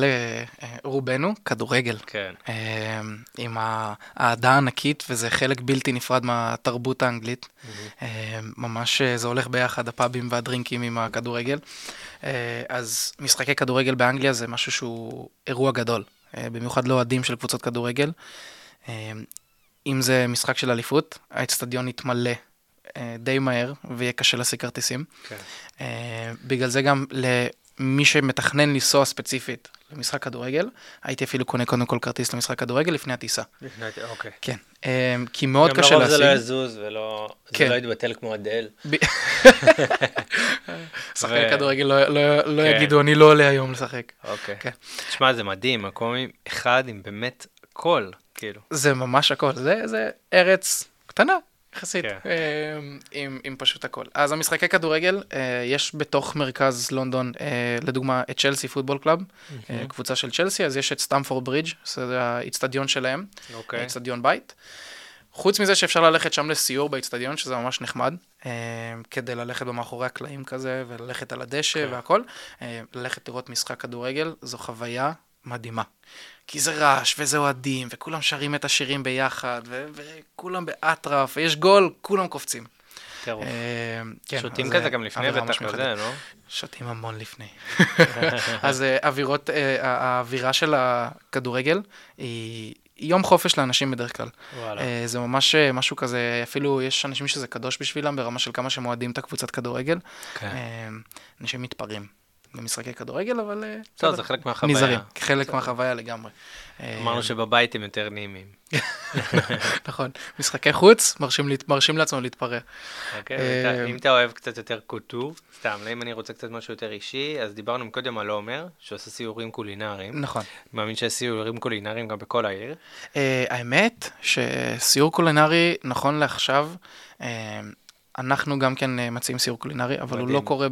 לרובנו, כדורגל. כן. אה, עם האהדה הענקית, וזה חלק בלתי נפרד מהתרבות האנגלית. אה, ממש אה, זה הולך ביחד, הפאבים והדרינקים עם הכדורגל. אה, אז משחקי כדורגל באנגליה זה משהו שהוא אירוע גדול, אה, במיוחד לאוהדים של קבוצות כדורגל. אה, אם זה משחק של אליפות, האצטדיון יתמלא אה, די מהר, ויהיה קשה להשיג כרטיסים. כן. אה, בגלל זה גם למי שמתכנן לנסוע ספציפית למשחק כדורגל, הייתי אפילו קונה קודם כל כרטיס למשחק כדורגל לפני הטיסה. אוקיי. כן, אה, כי מאוד גם קשה לרוב זה לא להשיג. יזוז ולא, זה כן. לא יתבטל כמו אדל. שחקני כדורגל לא- לא לא כן. יגידו, אני לא עולה היום לשחק. אוקיי. כן. תשמע, זה מדהים, מקום עם אחד עם באמת הכל, כאילו. זה ממש הכל, זה, זה ארץ קטנה. יחסית, כן. אה, עם, עם פשוט הכל. אז המשחקי כדורגל, אה, יש בתוך מרכז לונדון, אה, לדוגמה, את צ'לסי football club, קבוצה של צ'לסי, אז יש את סטמפורד ברידג', זה האיצטדיון שלהם, אוקיי. איצטדיון בית. חוץ מזה שאפשר ללכת שם לסיור באיצטדיון, שזה ממש נחמד, כדי ללכת במאחורי הקלעים כזה, וללכת על הדשא כן. והכל, אה, ללכת לראות משחק כדורגל, זו חוויה מדהימה. כי זה רעש, וזה אוהדים, וכולם שרים את השירים ביחד, ו- וכולם באטרף, ויש גול, כולם קופצים. טירוף. אה, כן, שותים כזה אה, גם לפני בטח כזה. לא? שותים המון לפני. אז אה, אווירות, האווירה של הכדורגל היא יום חופש לאנשים בדרך כלל. וואלה. זה ממש משהו כזה, אפילו יש אנשים שזה קדוש בשבילם ברמה של כמה שהם אוהדים את הקבוצת כדורגל. כן. אנשים מתפרעים במשחקי כדורגל, אבל... אה, טוב, בסדר. זה חלק מהחוויה. נזהרים, חלק מהחוויה לגמרי. אה, אמרנו שבבית הם יותר נעימים. נכון, משחקי חוץ, מרשים לעצמם להתפרע. אוקיי? אה, אם אתה אוהב קצת יותר קוטור, סתם, אם אני רוצה קצת משהו יותר אישי, אז דיברנו מקודם על עומר, שעושה סיורים קולינריים. נכון. מאמין שיש סיורים קולינריים גם בכל העיר. אה, האמת שסיור קולינרי, נכון לעכשיו, אה, אנחנו גם כן אה, מציעים סיור קולינרי, אבל הוא מדהים. לא קורה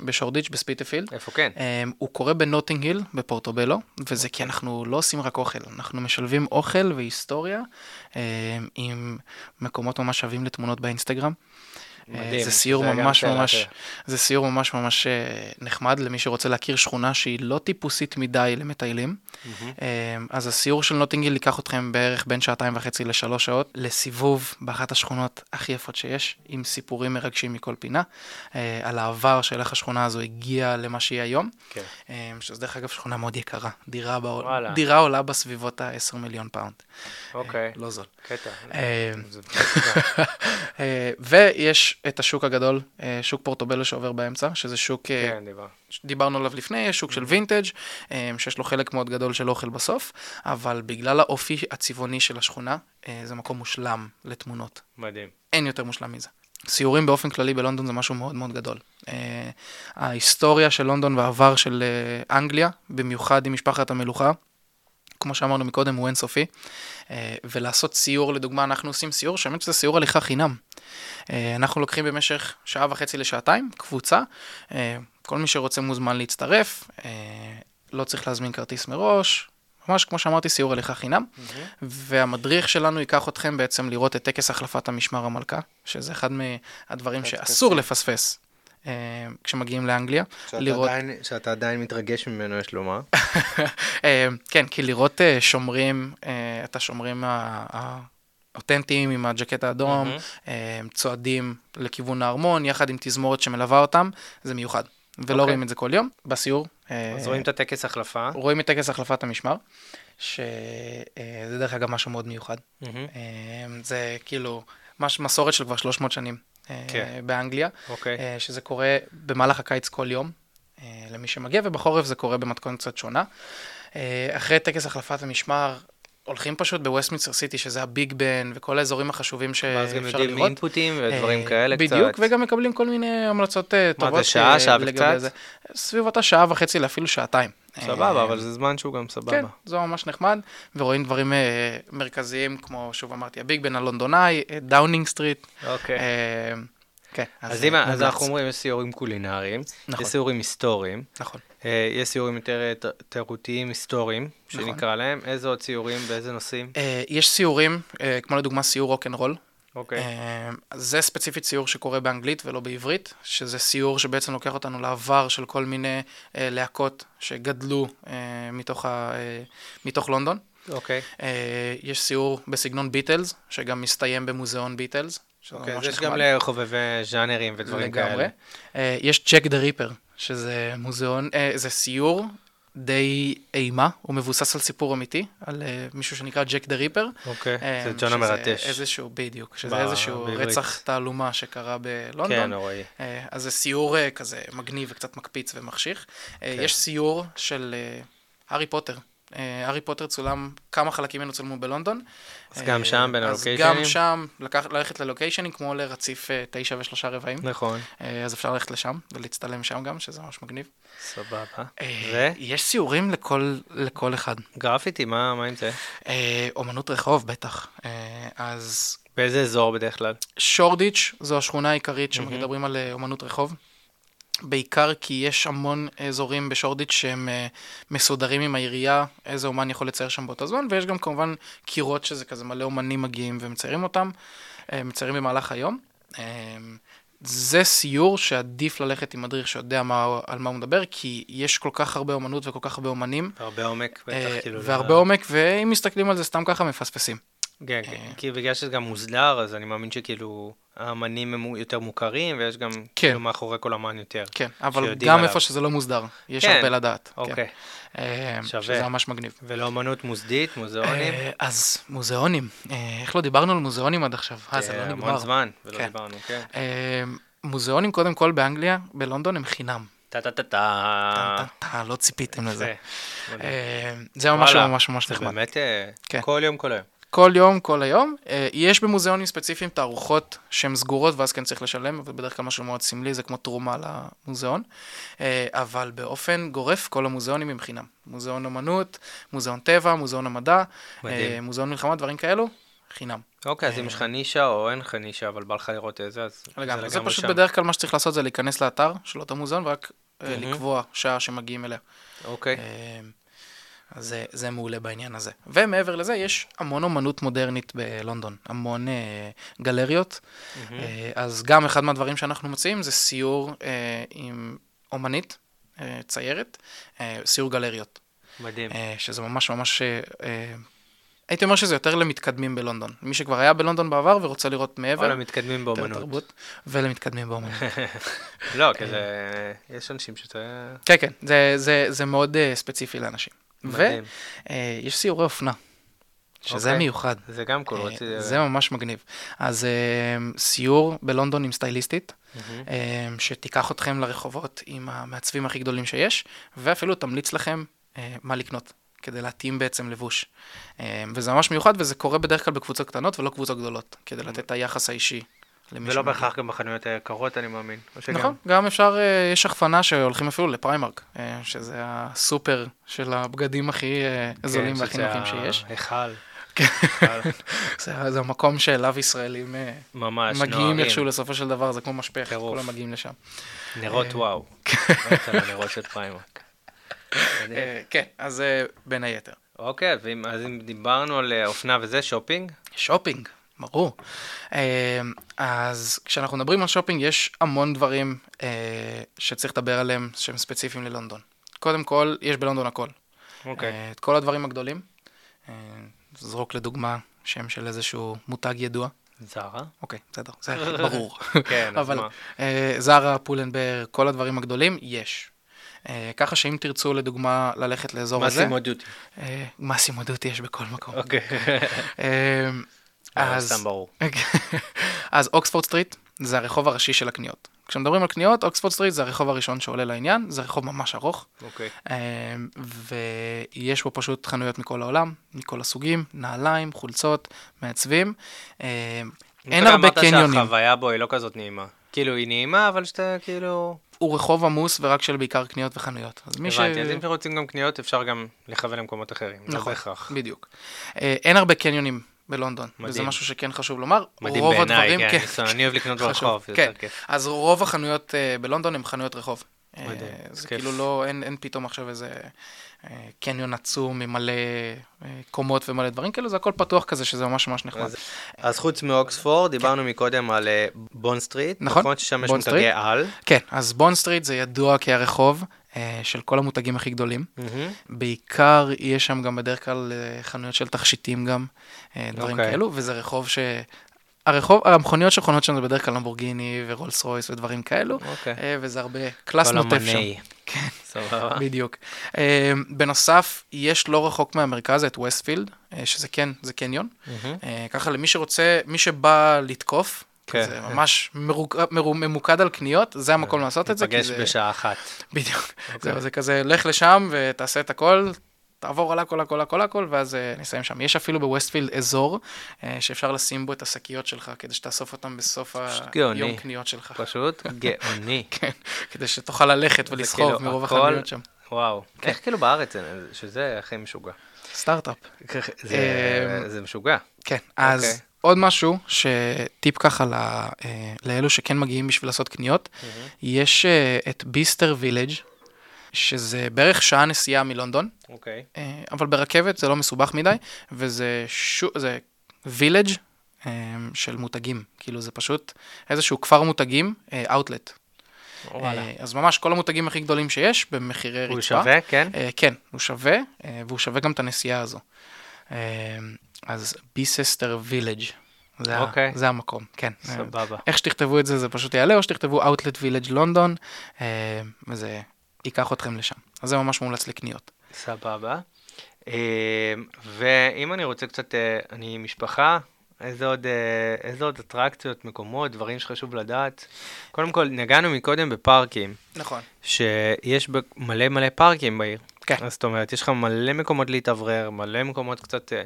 בשורדיץ', בספיטפילד. איפה כן? אה, הוא קורה בנוטינג היל, בפורטובלו, וזה כי אנחנו לא עושים רק אוכל, אנחנו משלבים אוכל והיסטוריה אה, עם מקומות ממש שווים לתמונות באינסטגרם. מדהים. זה סיור זה ממש ממש, ש- זה סיור ממש ממש אה, נחמד למי שרוצה להכיר שכונה שהיא לא טיפוסית מדי למטיילים. אה, אז הסיור של נוטינג היל ייקח אתכם בערך בין שעתיים וחצי לשלוש שעות לסיבוב באחת השכונות הכי יפות שיש, עם סיפורים מרגשים מכל פינה, אה, על העבר של איך השכונה הזו הגיעה למה שהיא היום, כן. אה, שזה דרך אגב שכונה מאוד יקרה, דירה, בעול, וואלה. דירה עולה בסביבות ה-10 מיליון פאונד, אוקיי. לא זול. קטע. אה, את השוק הגדול, אה, שוק פורטובלו שעובר באמצע, שזה שוק אה, כן, דיבר. דיברנו עליו לפני, שוק של וינטג' אה, שיש לו חלק מאוד גדול של אוכל בסוף, אבל בגלל האופי הצבעוני של השכונה, זה מקום מושלם לתמונות. מדהים. אין יותר מושלם מזה. סיורים באופן כללי בלונדון זה משהו מאוד מאוד גדול. ההיסטוריה של לונדון והעבר של אנגליה, במיוחד עם משפחת המלוכה, כמו שאמרנו מקודם, הוא אינסופי. אה, ולעשות סיור, לדוגמה, אנחנו עושים סיור, שהאמת שזה סיור הליכה חינם. אה, אנחנו לוקחים במשך שעה וחצי לשעתיים, קבוצה. אה, כל מי שרוצה מוזמן להצטרף, לא צריך להזמין כרטיס מראש. ממש כמו שאמרתי, סיור הליכה חינם. והמדריך שלנו ייקח אתכם בעצם לראות את טקס החלפת המשמר המלכה, שזה אחד מהדברים שאסור. לפספס כשמגיעים לאנגליה. שאתה, לראות- עדיין, שאתה עדיין מתרגש ממנו, יש לומר. אה, כן, כי לראות אה, שומרים, אה, את השומרים האותנטיים עם הג'קט האדום. אה, צועדים לכיוון הארמון, יחד עם תזמורת שמלווה אותם, זה מיוחד. ולא אוקיי. רואים את זה כל יום, בסיור. אה, אז רואים את הטקס החלפה. רואים את טקס החלפת המשמר, שזה דרך אגב משהו מאוד מיוחד. אה, זה כאילו מש, מסורת של כבר 300 שנים אה, כן. באנגליה, אוקיי. אה, שזה קורה במהלך הקיץ כל יום, אה, למי שמגיע, ובחורף זה קורה במתכונת קצת שונה. אה, אחרי טקס החלפת המשמר, הולכים פשוט בווסטמינסטר סיטי, שזה הביג בן, וכל האזורים החשובים ואז גם שאפשר יודעים לראות. אינפוטים ודברים אה, כאלה קצת. בדיוק, וגם מקבלים כל מיני המלצות אה, מה, טובות. זה שעה, אה, שעה וקצת? זה. סביב אותה שעה וחצי לאפילו שעתיים. סבבה, אבל זה זמן שהוא גם סבבה. כן, זה ממש נחמד, ורואים דברים מרכזיים, כמו שוב אמרתי, הביג בן הלונדונאי, דאונינג סטריט. אוקיי. כן, אז אם, אז. אנחנו אומרים, יש סיורים קולינריים, נכון. יש סיורים היסטוריים, נכון. אה, יש סיורים יותר אה, תיירותיים היסטוריים, נכון. שנקרא להם. איזה עוד סיורים, באיזה נושאים? אה, יש סיורים, כמו לדוגמה סיור רוקנרול. אוקיי. זה ספציפית סיור שקורה באנגלית ולא בעברית, שזה סיור שבעצם לוקח אותנו לעבר של כל מיני להקות שגדלו מתוך, ה, מתוך לונדון. אוקיי. אה, יש סיור בסגנון ביטלס, שגם מסתיים במוזיאון ביטלס. אוקיי, אז יש. גם לחובבי ז'אנרים ודברים. כאלה. אה, יש ג'ק דה ריפר, שזה מוזיאון, אה, זה סיור די אימה, הוא מבוסס על סיפור אמיתי, על אה, מישהו שנקרא ג'ק דה ריפר. אוקיי, זה ג'ק המרטש. איזשהו, בדיוק, שזה ב- איזשהו בעברית. רצח תעלומה שקרה כן, בלונדון. נוראי. אה, אז זה סיור אה, כזה מגניב וקצת מקפיץ ומחשיך. אה, כן. יש סיור של הארי פוטר. אה, הארי פוטר צולם, כמה חלקים ממנו צולמו בלונדון. אז גם שם בין אז הלוקיישנים? גם שם, לקח, ללכת ללוקיישנים כמו לרציף אה, תשע ושלושה רבעים. נכון, אה, אז אפשר ללכת לשם ולהצטלם שם גם, שזה ממש מגניב. סבבה. אה, יש סיורים לכל, לכל אחד. וגרפיטי, מה מה עם זה? אה, אומנות רחוב בטח. אה, אז באיזה אזור בדרך כלל? שורדיץ' זו השכונה העיקרית. שמדברים על אה, אומנות רחוב. בעיקר כי יש המון אזורים בשורדיץ' שהם אה, מסודרים עם העירייה, איזה אומן יכול לצייר שם באותו זמן, ויש גם כמובן קירות שזה כזה מלא אומנים מגיעים ומציירים אותם, אה, מציירים במהלך היום. אה, זה סיור שעדיף ללכת עם מדריך שיודע מה, על מה הוא מדבר, כי יש כל כך הרבה אומנות וכל כך הרבה אומנים, הרבה עומק, בטח, כאילו. והרבה עומק, ואם מסתכלים על זה סתם ככה מפספסים. כן, אה. כן, כי בגלל שזה גם מוסדר, אז אני מאמין שכאילו האמנים הם יותר מוכרים, ויש גם כן. כאילו מאחורי כל אמן יותר. כן, אבל גם עליו. איפה שזה לא מוסדר, יש כן, הרבה לדעת. כן. אוקיי. אה, שווה. שזה ממש מגניב. ולאמנות מוסדית, מוזיאונים? אה, אז מוזיאונים, אה, איך לא דיברנו על מוזיאונים עד עכשיו? אה, זה כן, לא המון נגמר. זמן, ולא כן. דיברנו, כן. אה, מוזיאונים קודם כל באנגליה, בלונדון הם חינם. טה טה טה טה. טה-טה-טה, לא ציפיתם לזה. אה, זה ממש ממש ממש זה נחמד. באמת אה, כן. כל יום כל היום. כל יום, כל היום. אה, יש במוזיאונים ספציפיים תערוכות שהן סגורות, ואז כן צריך לשלם, אבל בדרך כלל משהו מאוד סמלי, זה כמו תרומה למוזיאון. אה, אבל באופן גורף, כל המוזיאונים הם חינם. מוזיאון אמנות, מוזיאון טבע, מוזיאון המדע, מדהים. אה, מוזיאון מלחמה, דברים כאלו, חינם. אוקיי, אז אם יש לך נישה או אין לך נישה, אבל בא לך לראות איזה, אז זה לגמרי. זה לגמרי פשוט שם. בדרך כלל מה שצריך לעשות זה להיכנס לאתר של אותו מוזיאון, ורק. לקבוע שעה שמגיעים אליה. אוקיי. אה, אז זה, זה מעולה בעניין הזה. ומעבר לזה, יש המון אומנות מודרנית בלונדון, המון אה, גלריות. מהמם. אה, אז גם אחד מהדברים שאנחנו מציעים זה סיור אה, עם אומנית, אה, ציירת, אה, סיור גלריות, מדהים. אה, שזה ממש ממש... אה, אה, הייתי אומר שזה יותר למתקדמים בלונדון. מי שכבר היה בלונדון בעבר ורוצה לראות מעבר, וואלה, מתקדמים יותר באמנות. תרבות, ולמתקדמים באומנות. לא, כי זה... יש אנשים שזה... כן, כן, זה, זה, זה מאוד uh, ספציפי לאנשים. ויש סיורי אופנה, שזה אוקיי. מיוחד. זה גם קול, אה, רציתי... זה ממש מגניב. אז uh, סיור בלונדון עם סטייליסטית, מהמם. uh, שתיקח אתכם לרחובות עם המעצבים הכי גדולים שיש, ואפילו תמליץ לכם uh, מה לקנות. כדי להתאים בעצם לבוש. Uh, וזה ממש מיוחד, וזה קורה בדרך כלל בקבוצות קטנות ולא קבוצות גדולות, כדי לתת את היחס האישי. ולא. בהכרח גם בחנויות היקרות, אני מאמין. נכון, גם אפשר, אה, יש הכוונה שהולכים אפילו לפריימרק, אה, שזה הסופר של הבגדים הכי אה, כן, זולים והכי נוחים שיש. ההיכל. כן. היכל. זה המקום שאליו ישראלים מגיעים. איכשהו לסופו של דבר, זה כמו משפך. כולם מגיעים לשם. נרות וואו. רק על הנרות של פריימרק. כן, אז בין היתר. אוקיי, אז אם דיברנו על אופנה וזה, שופינג? שופינג, ברור. אה, אז כשאנחנו מדברים על שופינג, יש המון דברים אה, שצריך לדבר עליהם שהם ספציפיים ללונדון. קודם כל, יש בלונדון הכל. אוקיי. אה, את כל הדברים הגדולים. זרוק לדוגמה שם של איזשהו מותג ידוע. זרה? אוקיי, בסדר, זה ברור. כן, אז מה? זרה, Pull&Bear, כל הדברים הגדולים, יש. אה, ככה שאם תרצו לדוגמה ללכת לאזור הזה, מאסימו. אה, מאסימו דוטי יש בכל מקום. אוקיי. אה, אז, סתם ברור. אז אוקספורד סטריט זה הרחוב הראשי של הקניות. כשמדברים על קניות, אוקספורד סטריט זה הרחוב הראשון שעולה לעניין, זה רחוב ממש ארוך, אוקיי. אה, ויש בו פשוט חנויות מכל העולם, מכל הסוגים, נעליים, חולצות, מעצבים. אה, אין הרבה אמרת קניונים. שהחוויה בו היא לא כזאת נעימה. כאילו, היא נעימה, אבל שאתה כאילו... הוא רחוב עמוס ורק של בעיקר קניות וחנויות. אז מי ש... הבנתי, אז אם רוצים גם קניות, אפשר גם לכוון למקומות אחרים. לא נכון. בדיוק. אה, אין הרבה קניונים בלונדון, וזה מדהים. משהו שכן חשוב לומר. מדהים בעיניי, הדברים, כן. אני- אוהב לקנות. ברחוב, זה כן. יותר כיף. אז רוב החנויות אה, בלונדון הן חנויות רחוב. אה, מדהים, זה כיף. כאילו לא, אין, אין פתאום עכשיו איזה אה, קניון עצום עם מלא קומות ומלא דברים כאלו, זה הכל פתוח כזה, שזה ממש ממש נחמד. אז- אז חוץ מאוקספורד, דיברנו מקודם על בונד סטריט, נכון, נכון? ששם יש מותגי. על. כן, אז בונד סטריט זה ידוע כהרחוב של כל המותגים הכי גדולים. מהמם. בעיקר יש שם גם בדרך כלל אה, חנויות של תכשיטים גם, אה, דברים אוקיי. כאלו, וזה רחוב ש... הרחוב, המכוניות שחונות שם זה בדרך כלל למבורגיני ורולס רויס ודברים כאלו, אוקיי. אה, וזה הרבה קלאס נוטף שם. כן. סבבה. בדיוק. אה, בנוסף, יש לא רחוק מהמרכז את ווסטפילד, אה, שזה כן, זה קניון. מהמם. אה, ככה למי שרוצה, מי שבא לתקוף, כן. זה ממש מרוק- מרו- ממוקד על קניות, זה המקום לעשות את זה. ניפגש זה- בשעה אחת. בדיוק. אוקיי. זהו, זה כזה, לך לשם ותעשה את הכל, תעבור על הכל, הכל, הכל, הכל, ואז אה, נסיים שם. יש אפילו בווסטפילד אזור אה, שאפשר לשים בו את השקיות שלך, כדי שתאסוף אותן בסוף. היום קניות שלך. פשוט גאוני. כן, כדי שתוכל ללכת ולסחוב כאילו מרוב החנויות שם. וואו. איך כאילו בארץ, אין- שזה הכי משוגע. סטארט-אפ. זה- אמ, זה משוגע. כן, אז אוקיי. עוד משהו, שטיפ ככה ל- אה, לאלו שכן מגיעים בשביל לעשות קניות, יש אה, את ביסטר וילג', שזה בערך שעה נסיעה מלונדון, אוקיי. אה, אבל ברכבת זה לא מסובך מדי, וזה שו, זה וילג' של מותגים, כאילו זה פשוט איזשהו כפר מותגים, אאוטלט. אז ממש כל המותגים הכי גדולים שיש במחירי רצפה. הוא שווה, כן? כן, הוא שווה, והוא שווה גם את הנסיעה הזו. אז ביססטר וילג' זה, ה- אוקיי. זה המקום, כן. סבבה. איך שתכתבו את זה, זה פשוט יעלה, או שתכתבו Outlet Village לונדון, אה, וזה ייקח אתכם לשם. אז זה ממש מומלץ לקניות. סבבה. אה, ואם אני רוצה קצת, אה, אני משפחה, איזה עוד, אה, איזה עוד אטרקציות, מקומות, דברים שחשוב לדעת. קודם כל, נגענו מקודם בפארקים, נכון. שיש ב- מלא מלא פארקים בעיר. כן. אז זאת אומרת, יש לך מלא מקומות להתאוורר, מלא מקומות קצת אה,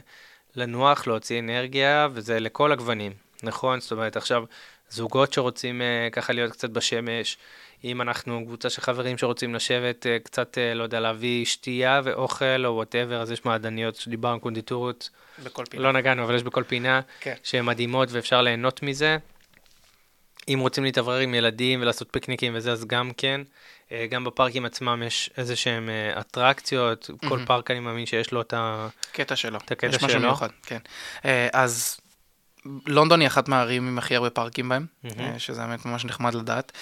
לנוח, להוציא אנרגיה, וזה לכל הגוונים, נכון? זאת אומרת, עכשיו, זוגות שרוצים אה, ככה להיות קצת בשמש, אם אנחנו קבוצה של חברים שרוצים לשבת אה, קצת, אה, לא יודע, להביא שתייה ואוכל או whatever, אז יש מעדניות שדיברנו, קונדיטוריות, בכל פינה. לא נגענו, אבל יש בכל פינה, כן. שהן מדהימות ואפשר ליהנות מזה. אם רוצים להתאוורר עם ילדים ולעשות פיקניקים וזה, אז גם כן. אה, גם בפארקים עצמם יש איזה שהם אה, אטרקציות, כל מהמם. פארק אני מאמין שיש לו את ה... קטע שלו. את הקטע יש משהו שלו. מיוחד, כן. אה, אז לונדון היא אחת מהערים עם הכי הרבה פארקים בהם. אה, שזה באמת ממש נחמד לדעת.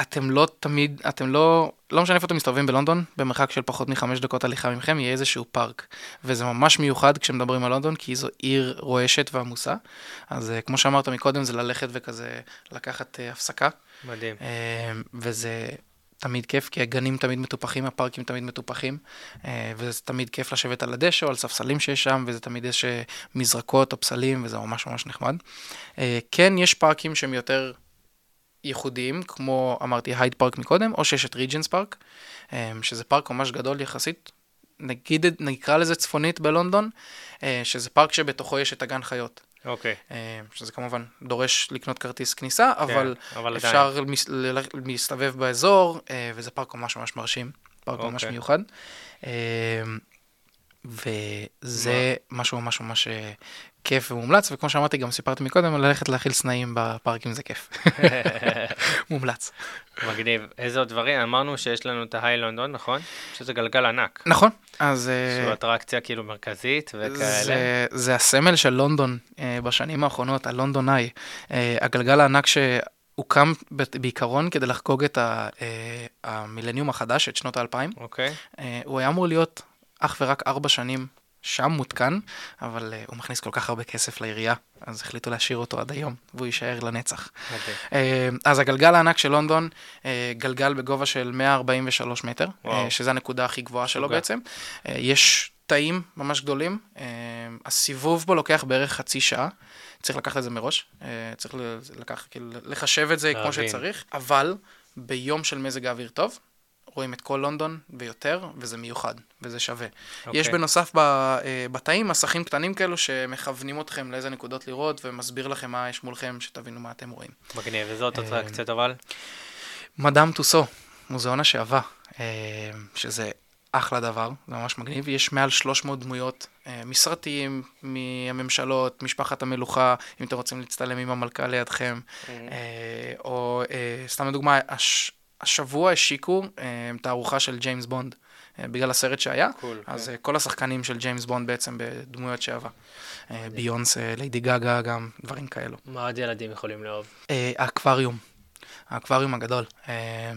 אתם לא תמיד, אתם לא, לא משנה איפה אתם מסתובבים בלונדון, במרחק של פחות מחמש דקות הליכה מכם, יהיה איזשהו פארק. וזה ממש מיוחד כשמדברים על לונדון, כי זו עיר רועשת ועמוסה. אז כמו שאמרת מקודם, זה ללכת וכזה לקחת הפסקה. מדהים. אה, וזה תמיד כיף, כי הגנים תמיד מטופחים, הפארקים תמיד מטופחים, אה, וזה תמיד כיף לשבת על הדשא או על ספסלים שיש שם, וזה תמיד יש אה, מזרקות או פסלים, וזה ממש ממש נחמד. כן, יש פארקים שהם יותר ייחודיים, כמו אמרתי הייד פארק מקודם, או שיש את ריג'נטס פארק, שזה פארק ממש גדול יחסית. נגיד, נקרא לזה צפונית בלונדון, שזה פארק שבתוכו יש את הגן חיות. אוקיי. אה, שזה כמובן דורש לקנות כרטיס כניסה, אבל כן, אבל עדיין. אפשר ל- להסתובב באזור, אה, וזה פארק ממש ממש מרשים, פארק ממש אוקיי. מיוחד. אה, וזה משהו ממש ממש כיף ומומלץ, וכמו שאמרתי, גם סיפרתי מקודם, ללכת להכיל סנאים בפארקים זה כיף. מומלץ. מגניב. איזה עוד דברים? אמרנו שיש לנו את ההיי לונדון, נכון? שזה גלגל ענק. נכון, אז... שהוא אה, אטרקציה כאילו מרכזית וכאלה. זה, זה הסמל של לונדון אה, בשנים האחרונות, הלונדון איי. אה, הגלגל הענק שהוקם ב- בעיקרון כדי לחגוג את המילניום החדש, את שנות האלפיים. אוקיי. אה, הוא היה אמור להיות אך ורק ארבע שנים שם מותקן, אבל אה, הוא מכניס כל כך הרבה כסף לעירייה, אז החליטו להשאיר אותו עד היום, והוא יישאר לנצח. מדהים. אה, אז הגלגל הענק של לונדון, אה, גלגל בגובה של 143 מטר, וואו. אה, שזה הנקודה הכי גבוהה שלו משוגע. בעצם. אה, יש תאים ממש גדולים, אה, הסיבוב בו לוקח בערך חצי שעה. צריך לקחת את זה מראש, אה, צריך לקח, כאילו, לחשב את זה כמו. שצריך, אבל ביום של מזג האוויר טוב, רואים את כל לונדון ויותר, וזה מיוחד, וזה שווה. אוקיי. יש בנוסף ב- אה, בתאים מסכים קטנים כאלו שמכוונים אתכם לאיזה נקודות לראות, ומסביר לכם מה יש מולכם, שתבינו מה אתם רואים. מגניב. וזאת אה, אטרקציות אבל? מדאם טוסו, מוזיאון השעווה, אה, שזה אחלה דבר, זה ממש מגניב. יש מעל 300 דמויות מסרטים, מהממשלות, משפחת המלוכה, אם אתם רוצים להצטלם עם המלכה לידכם, אה, או סתם לדוגמה, הש, השבוע השיקו אה, תערוכה של ג'יימס בונד, אה, בגלל הסרט שהיה. Cool. אז כן. אה, כל השחקנים של ג'יימס בונד בעצם בדמויות שעווה. אה, ביונסה, ליידי גאגה גם, דברים כאלו. מה עוד ילדים יכולים לאהוב? אה, האקווריום, האקווריום הגדול,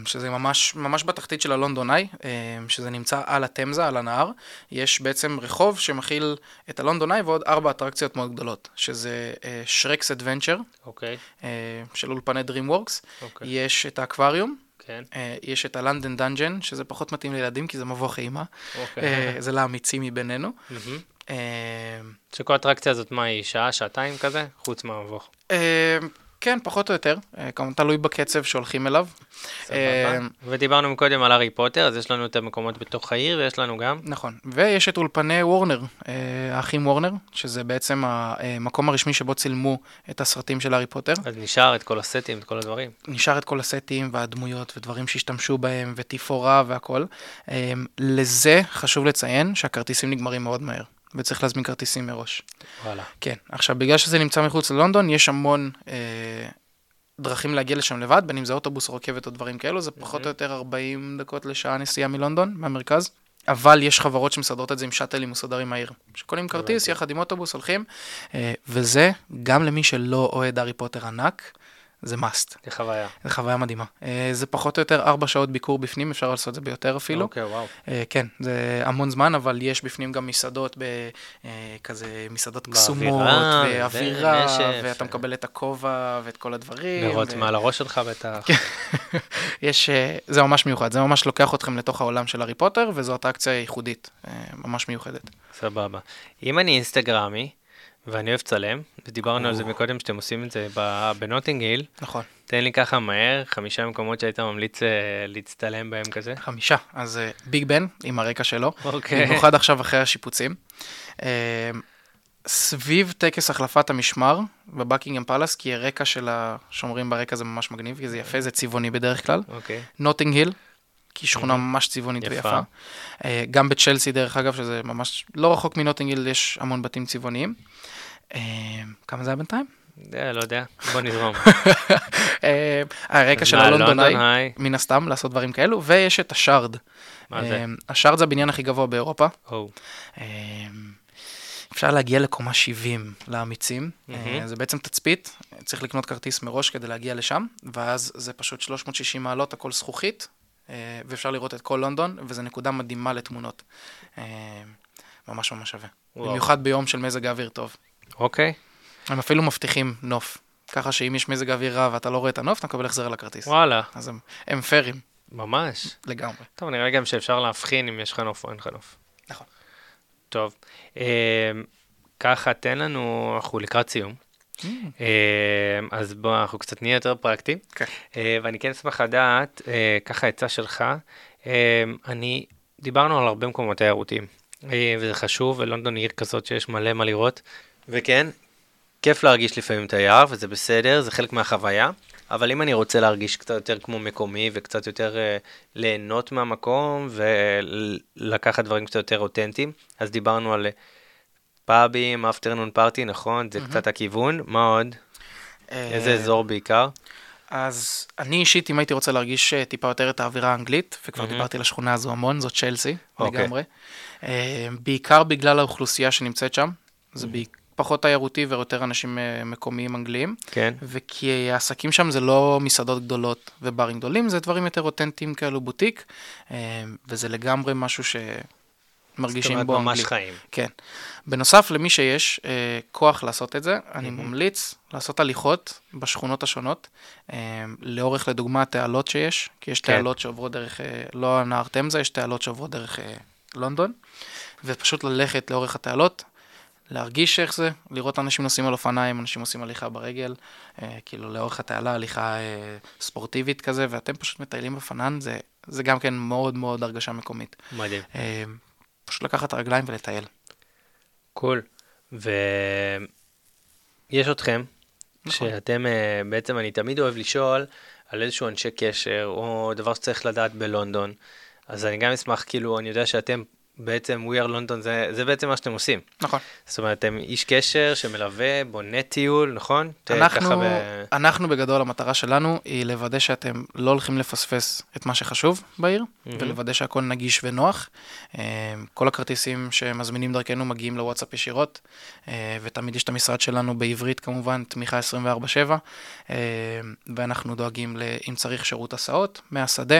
שזה ממש, ממש בתחתית של אה, שזה נמצא על התמזה, על הנהר. יש בעצם רחוב שמכיל את הלונדון איי ועוד ארבע אטרקציות מאוד גדולות, שזה שרקס אדוונצ'ר אוקיי. של אולפני DreamWorks, אוקיי. יש את האקווריום, כן. אה, יש את הלנדן דאנג'ן, שזה פחות מתאים לילדים כי זה מבוך אימה, אוקיי. אה, זה לאמיצים מבינינו. מהמם. אה, שכל האטרקציה הזאת, מה היא? שעה, שעתיים כזה? חוץ מהמבוך. כן, פחות או יותר, אה, כמובן תלוי בקצב שהולכים אליו. אה. ודיברנו מקודם על הארי פוטר, אז יש לנו את המקומות בתוך העיר, ויש לנו גם... נכון, ויש את אולפני וורנר, אה, האחים וורנר, שזה בעצם המקום הרשמי שבו צילמו את הסרטים של הארי פוטר. אז נשאר את כל הסטים, את כל הדברים. נשאר את כל הסטים והדמויות ודברים שהשתמשו בהם ותפאורה והכל. לזה חשוב לציין שהכרטיסים נגמרים מאוד מהר, וצריך להזמין כרטיסים מראש. וואלה. כן, עכשיו בגלל שזה נמצא מחוץ ללונדון, יש המון אה, דרכים להגיע לשם לבד, בין אם זה אוטובוס או רכבת או דברים כאלו, זה פחות או יותר 40 דקות לשעה נסיעה מלונדון, מהמרכז. אבל יש חברות שמסדרות את זה עם שאטלים מסודרים מהעיר. שקונים כרטיס. יחד עם אוטובוס, הולכים, אה, וזה, גם למי שלא אוהד הארי פוטר ענק, זה must. זה חוויה. זו חוויה מדהימה. אה, זה פחות או יותר 4 שעות ביקור בפנים, אפשר לעשות את זה ביותר אפילו. אוקיי, וואו. אה, כן, זה המון זמן, אבל יש בפנים גם מסעדות, בכזה מסעדות קסומות, ואווירה. ואתה מקבל את הכובע ואת כל הדברים. נרות ו- מעל הראש שלך בטח. יש, אה, זה ממש מיוחד, זה ממש לוקח אתכם לתוך העולם של הארי פוטר, וזו אטרקציה ייחודית, אה, ממש מיוחדת. סבבה. אם אני אינסטגרמי, ואני אוהב לצלם, ודיברנו על זה מקודם שאתם עושים את זה בנוטינג היל, נכון, תן לי ככה מהר חמישה מקומות שהיית ממליץ אה, להצטלם בהם כזה. חמישה. אז אה, ביג בן, עם הרקע שלו, אוקיי. במיוחד עכשיו אחרי השיפוצים. אה, סביב טקס החלפת המשמר ב Buckingham Palace, כי הרקע של השומרים ברקע זה ממש מגניב, כי זה יפה, זה צבעוני בדרך כלל. אוקיי. נוטינג היל, כי שכונה ממש צבעונית יפה. ויפה. אה, גם בצ'לסי, דרך אגב, שזה ממש לא רחוק מנוטינג היל, יש המון בתים צבעוניים. אה, כמה זה היה בינתיים? אה, לא יודע, בוא נזרום. הרקע של ה Eye? מן הסתם, לעשות דברים כאלו, ויש את השארד. מה זה? השארד זה הבניין הכי גבוה באירופה. אפשר להגיע לקומה 70 לאמיצים, זה בעצם תצפית, צריך לקנות כרטיס מראש כדי להגיע לשם, ואז זה פשוט 360 מעלות, הכל זכוכית, ואפשר לראות את כל לונדון, וזו נקודה מדהימה לתמונות. אה, ממש ממש שווה. וואו. במיוחד ביום של מזג האוויר טוב. אוקיי, הם אפילו מבטיחים נוף, ככה שאם יש מזג אוויר רע ואתה לא רואה את הנוף, אתה מקבל החזר על הכרטיס. וואלה, אז הם, הם פיירים ממש. לגמרי. טוב, נראה גם שאפשר להבחין אם יש לך נוף או אין לך נוף. נכון. טוב, אה, ככה תן לנו, אנחנו לקראת סיום. אה, אז בוא, אנחנו קצת נהיה יותר פרקטיים. כן. אה, ואני כן אשמח לדעת, אה, ככה עצה שלך, אני, דיברנו על הרבה מקומות תיירותיים, וזה חשוב, ולונדון היא עיר כזאת שיש מלא מה לראות, וכן, כיף להרגיש לפעמים תייר, וזה בסדר, זה חלק מהחוויה, אבל אם אני רוצה להרגיש קצת יותר כמו מקומי, וקצת יותר ליהנות מהמקום, ולקחת דברים קצת יותר אותנטיים, אז דיברנו על פאבים, אפטרנון פארטי, נכון? זה קצת הכיוון. מה עוד? איזה אה, אזור בעיקר? אז אני אישית, אם הייתי רוצה להרגיש אה, טיפה יותר את האווירה האנגלית, וכבר. דיברתי על השכונה הזו המון, זאת צ'לסי, אוקיי. לגמרי. אה, בעיקר בגלל האוכלוסייה שנמצאת שם, זה פחות תיירותי ויותר אנשים מקומיים אנגליים, כן. וכי העסקים שם זה לא מסעדות גדולות וברים גדולים, זה דברים יותר אותנטיים כאלו בוטיק, וזה לגמרי משהו זאת שמרגישים אומרת, בו ממש אנגלית. חיים. כן. בנוסף למי שיש אה, כוח לעשות את זה, אני מהמם. ממליץ לעשות הליכות בשכונות השונות, אה, לאורך לדוגמה התעלות שיש, כי יש כן. תעלות שעוברות דרך, אה, לא הנהר תמזה, יש תעלות שעוברות דרך אה, לונדון, ופשוט ללכת לאורך התעלות, להרגיש איך זה, לראות אנשים נוסעים על אופניים, אנשים עושים הליכה ברגל, אה, כאילו לאורך התעלה, הליכה אה, ספורטיבית כזה, ואתם פשוט מטיילים בפנן, זה, זה גם כן מאוד מאוד הרגשה מקומית. מדהים. אה, פשוט לקחת את הרגליים ולטייל. קול. ויש אתכם, נכון. שאתם, אה, בעצם אני תמיד אוהב לשאול על איזשהו אנשי קשר, או דבר שצריך לדעת בלונדון. אז אני גם אשמח, כאילו, אני יודע שאתם בעצם, We are London, זה, זה בעצם מה שאתם עושים. נכון. זאת אומרת, אתם איש קשר שמלווה, בונה טיול, נכון? אנחנו, ב- אנחנו בגדול, המטרה שלנו היא לוודא שאתם לא הולכים לפספס את מה שחשוב בעיר, מהמם. ולוודא שהכל נגיש ונוח. אה, כל הכרטיסים שמזמינים דרכנו מגיעים לוואטסאפ ישירות, אה, ותמיד יש את המשרד שלנו בעברית כמובן, תמיכה 24/7, אה, ואנחנו דואגים, אם צריך שירות הסעות, מהשדה.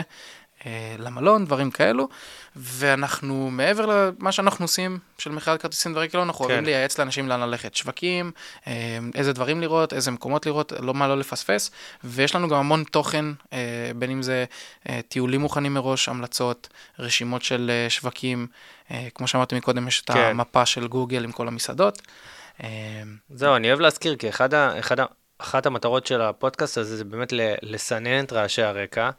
אה, למלון, דברים כאלו, ואנחנו, מעבר למה שאנחנו עושים, של מכירת כרטיסים ודברים כאלו, אנחנו כן. אוהבים לייעץ לאנשים לאן ללכת, שווקים, אה, איזה דברים לראות, איזה מקומות לראות, לא מה לא לפספס, ויש לנו גם המון תוכן, אה, בין אם זה טיולים מוכנים מראש, המלצות, רשימות של שווקים, כמו שאמרתי מקודם, יש את כן. המפה של גוגל עם כל המסעדות. זהו, אני אוהב להזכיר, כי אחד ה, אחד ה, אחת המטרות של הפודקאסט הזה זה באמת לסנן את רעשי הרקע,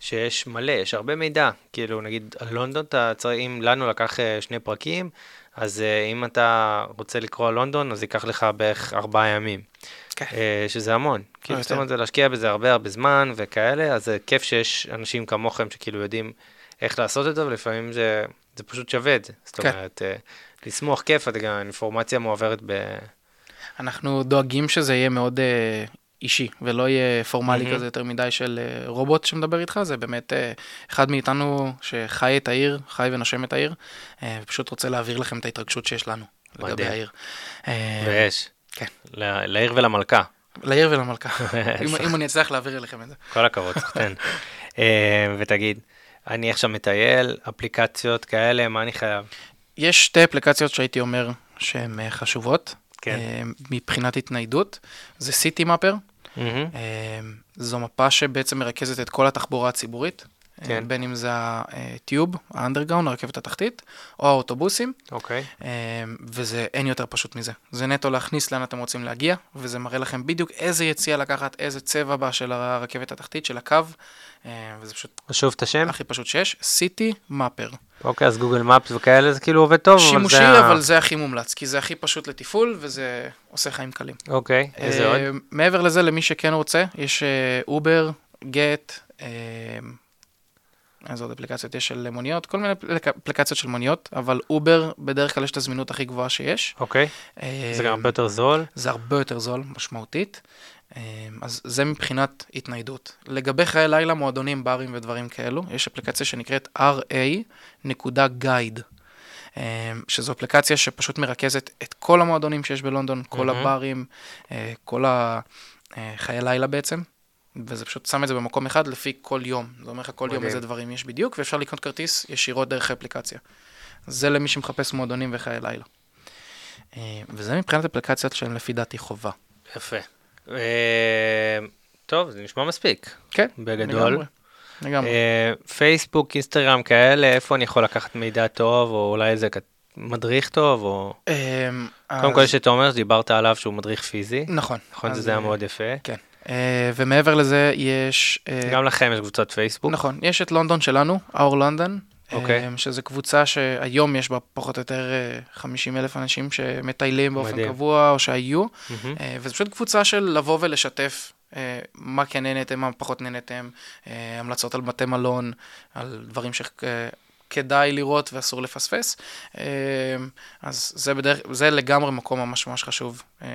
שיש מלא, יש הרבה מידע. כאילו, נגיד, על לונדון, אתה צריך, אם לנו לקח אה, שני פרקים, אז אה, אם אתה רוצה לקרוא על לונדון, אז ייקח לך בערך ארבעה ימים. כן. אה, שזה המון. כאילו. זאת אומרת, זה להשקיע בזה הרבה הרבה זמן וכאלה, אז זה כיף שיש אנשים כמוכם שכאילו יודעים איך לעשות את זה, ולפעמים זה, זה פשוט שווה את זה. זאת כן. אומרת, לשמוח כיף, גם האינפורמציה מועברת ב... אנחנו דואגים שזה יהיה מאוד אה, אישי, ולא יהיה פורמלי מהמם. כזה יותר מדי של אה, רובוט שמדבר איתך, זה באמת אה, אחד מאיתנו שחי את העיר, חי ונושם את העיר, ופשוט רוצה להעביר לכם את ההתרגשות שיש לנו לגבי. העיר. ויש. כן. ל- לעיר ולמלכה. לעיר ולמלכה, אם, אם אני אצליח להעביר אליכם את זה. כל הכבוד. אה, ותגיד, אני עכשיו מטייל, אפליקציות כאלה, מה אני חייב? יש שתי אפליקציות שהייתי אומר שהן חשובות, כן. אה, מבחינת התניידות, זה סיטי מאפר, מהמם. אה, זו מפה שבעצם מרכזת את כל התחבורה הציבורית, כן. בין אם זה הטיוב, האנדרגאונד, הרכבת התחתית, או האוטובוסים, אוקיי. אה, וזה אין יותר פשוט מזה. זה נטו להכניס לאן אתם רוצים להגיע, וזה מראה לכם בדיוק איזה יציאה לקחת, איזה צבע בה של הרכבת התחתית, של הקו, אה, וזה פשוט שוב את השם? הכי פשוט שיש, Citymapper. אוקיי, אז Google Maps וכאלה זה כאילו עובד טוב, אבל שימושי, זה... ה- אבל זה הכי מומלץ, כי זה הכי פשוט לתפעול, וזה עושה חיים קלים. אוקיי, איזה אה, עוד? מעבר לזה, למי שכן רוצה, יש אה, אובר, גט, אה, איזה עוד אפליקציות יש של מוניות, כל מיני אפליקצ- אפליקציות של מוניות, אבל אובר בדרך כלל יש את הזמינות הכי גבוהה שיש. אוקיי, אה, זה גם הרבה יותר זול. זה הרבה יותר זול, משמעותית. אה, אז זה מבחינת התניידות. לגבי חיי לילה, מועדונים, ברים ודברים כאלו, יש אפליקציה שנקראת ra.guide, אה, שזו אפליקציה שפשוט מרכזת את כל המועדונים שיש בלונדון, כל מהמם. הברים, כל החיי לילה בעצם. וזה פשוט שם את זה במקום אחד לפי כל יום. זה אומר לך כל יום. איזה דברים יש בדיוק, ואפשר לקנות כרטיס ישירות דרך האפליקציה. זה למי שמחפש מועדונים וחיי לילה. אה, וזה מבחינת אפליקציות שהן לפי דעתי חובה. יפה. אה, טוב, זה נשמע מספיק. כן, בגדול. לגמרי. אה, פייסבוק, אינסטגרם כאלה, איפה אני יכול לקחת מידע טוב, או אולי איזה מדריך טוב, או... קודם כל יש את תומר שדיברת עליו שהוא מדריך פיזי. נכון. נכון, זה היה מאוד יפה. כן. אה, ומעבר לזה יש... אה, גם לכם יש קבוצת פייסבוק. נכון, יש את לונדון שלנו, Our London, אוקיי. אה, שזו קבוצה שהיום יש בה פחות או יותר 50 אלף אנשים שמטיילים באופן מדהים. קבוע, או שהיו. אה, וזו פשוט קבוצה של לבוא ולשתף מה כן נהנתם, מה פחות נהנתם, המלצות על בתי מלון, על דברים כדאי לראות ואסור לפספס. אה, אז זה, בדרך, זה לגמרי מקום ממש ממש חשוב, אה,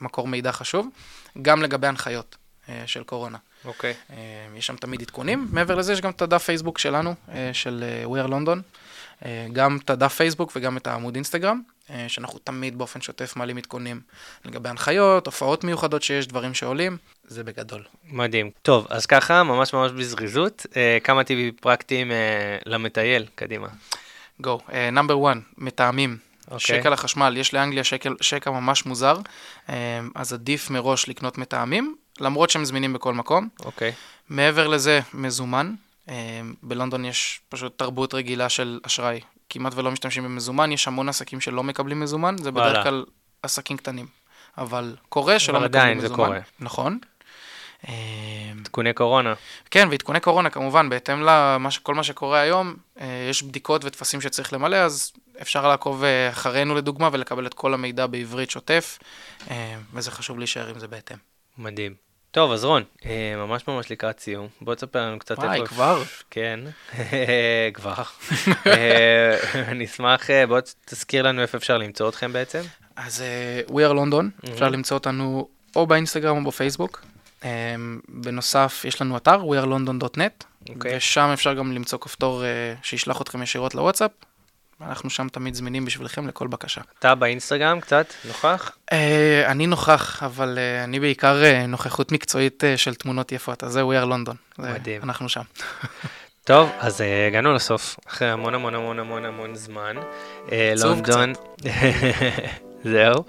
מקור מידע חשוב, גם לגבי הנחיות אה, של קורונה. אוקיי. אה, יש שם תמיד עדכונים. מעבר לזה, יש גם את הדף פייסבוק שלנו, של We are London. גם את הדף פייסבוק וגם את העמוד אינסטגרם, שאנחנו תמיד באופן שוטף מעלים עדכונים לגבי הנחיות, הופעות מיוחדות שיש, דברים שעולים, זה בגדול. מדהים. טוב, אז ככה, ממש ממש בזריזות, אה, כמה טיפים פרקטיים אה, למטייל, קדימה. גו. נאמבר 1, מטעמים. אוקיי. שקע לחשמל, יש לאנגליה שקל, שקע ממש מוזר, אה, אז עדיף מראש לקנות מטעמים, למרות שהם זמינים בכל מקום. אוקיי. מעבר לזה, מזומן. אה, בלונדון יש פשוט תרבות רגילה של אשראי. כמעט ולא משתמשים במזומן, יש המון עסקים שלא מקבלים מזומן, זה בדרך וואלה. כלל עסקים קטנים. אבל קורה שלא אבל מקבלים עדיין זה מזומן. קורה. נכון. עדכוני קורונה. כן, ועדכוני קורונה כמובן, בהתאם לכל מה שקורה היום, אה, יש בדיקות וטפסים שצריך למלא, אז אפשר לעקוב אה, אחרינו לדוגמה ולקבל את כל המידע בעברית שוטף, אה, וזה חשוב להישאר עם זה בהתאם. מדהים. טוב, אז רון, אה, ממש ממש לקראת סיום. בוא תספר לנו קצת וואי, איפה... כבר? כן, כבר. אה, אני אשמח, אה, בוא תזכיר לנו איפה אפשר למצוא אתכם בעצם. אז We are London, אפשר למצוא אותנו או באינסטגרם או בפייסבוק. בנוסף, יש לנו אתר, wearelondon.net, אוקיי. ושם אפשר גם למצוא כפתור שישלח אתכם ישירות לוואטסאפ. אנחנו שם תמיד זמינים בשבילכם לכל בקשה. אתה באינסטגרם קצת, נוכח? אה, אני נוכח, אבל אה, אני בעיקר אה, נוכחות מקצועית של תמונות יפות, אז זה We are London. מדהים. אנחנו שם. טוב, אז הגענו לסוף, אחרי המון המון המון המון המון זמן. לונדון, זהו.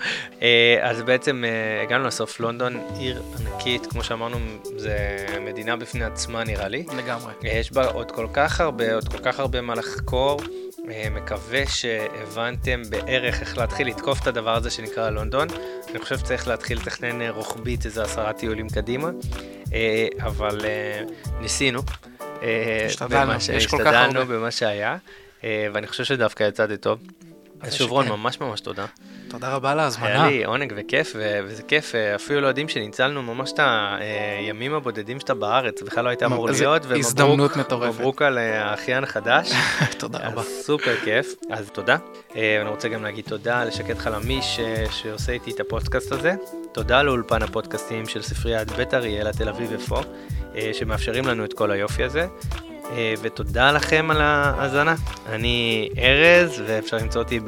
אז בעצם הגענו לסוף, לונדון עיר ענקית, כמו שאמרנו, זה מדינה בפני עצמה נראה לי. לגמרי. יש בה עוד כל כך הרבה, עוד כל כך הרבה מה לחקור. אה, מקווה שהבנתם בערך איך להתחיל לתקוף את הדבר הזה שנקרא לונדון. אני חושב שצריך להתחיל לתכנן אה, רוחבית איזה עשרה טיולים קדימה, אה, אבל ניסינו. השתדלנו, יש כל כך השתדלנו הרבה. במה שהיה, ואני חושב שדווקא יצאתי טוב. אז שוב רון. ממש ממש תודה. תודה רבה על היה ההזמנה. לי עונג וכיף, וזה כיף, אה, אפילו לא יודעים שניצלנו ממש את הימים הבודדים שאתה בארץ, בכלל לא היית אמור להיות, מטורפת. מברוק על אה, האחיין החדש. תודה רבה. סופר כיף, אז תודה. אה, אני רוצה גם להגיד תודה לשקד חלמיש שעושה איתי את הפודקאסט הזה. תודה לאולפן הפודקאסטים של ספריית בית אריאלה תל אביב אה, שמאפשרים לנו את כל היופי הזה. אה, ותודה לכם על ההאזנה. אני ארז, ואפשר למצוא אותי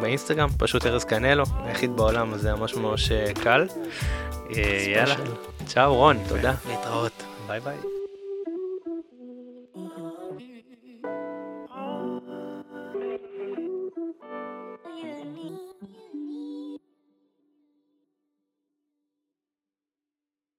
באינסטגרם, פשוט ארז קנלו, היחיד בעולם, אז זה ממש ממש אה, קל. אה, יאללה, צ'או רון, תודה. להתראות. ביי ביי.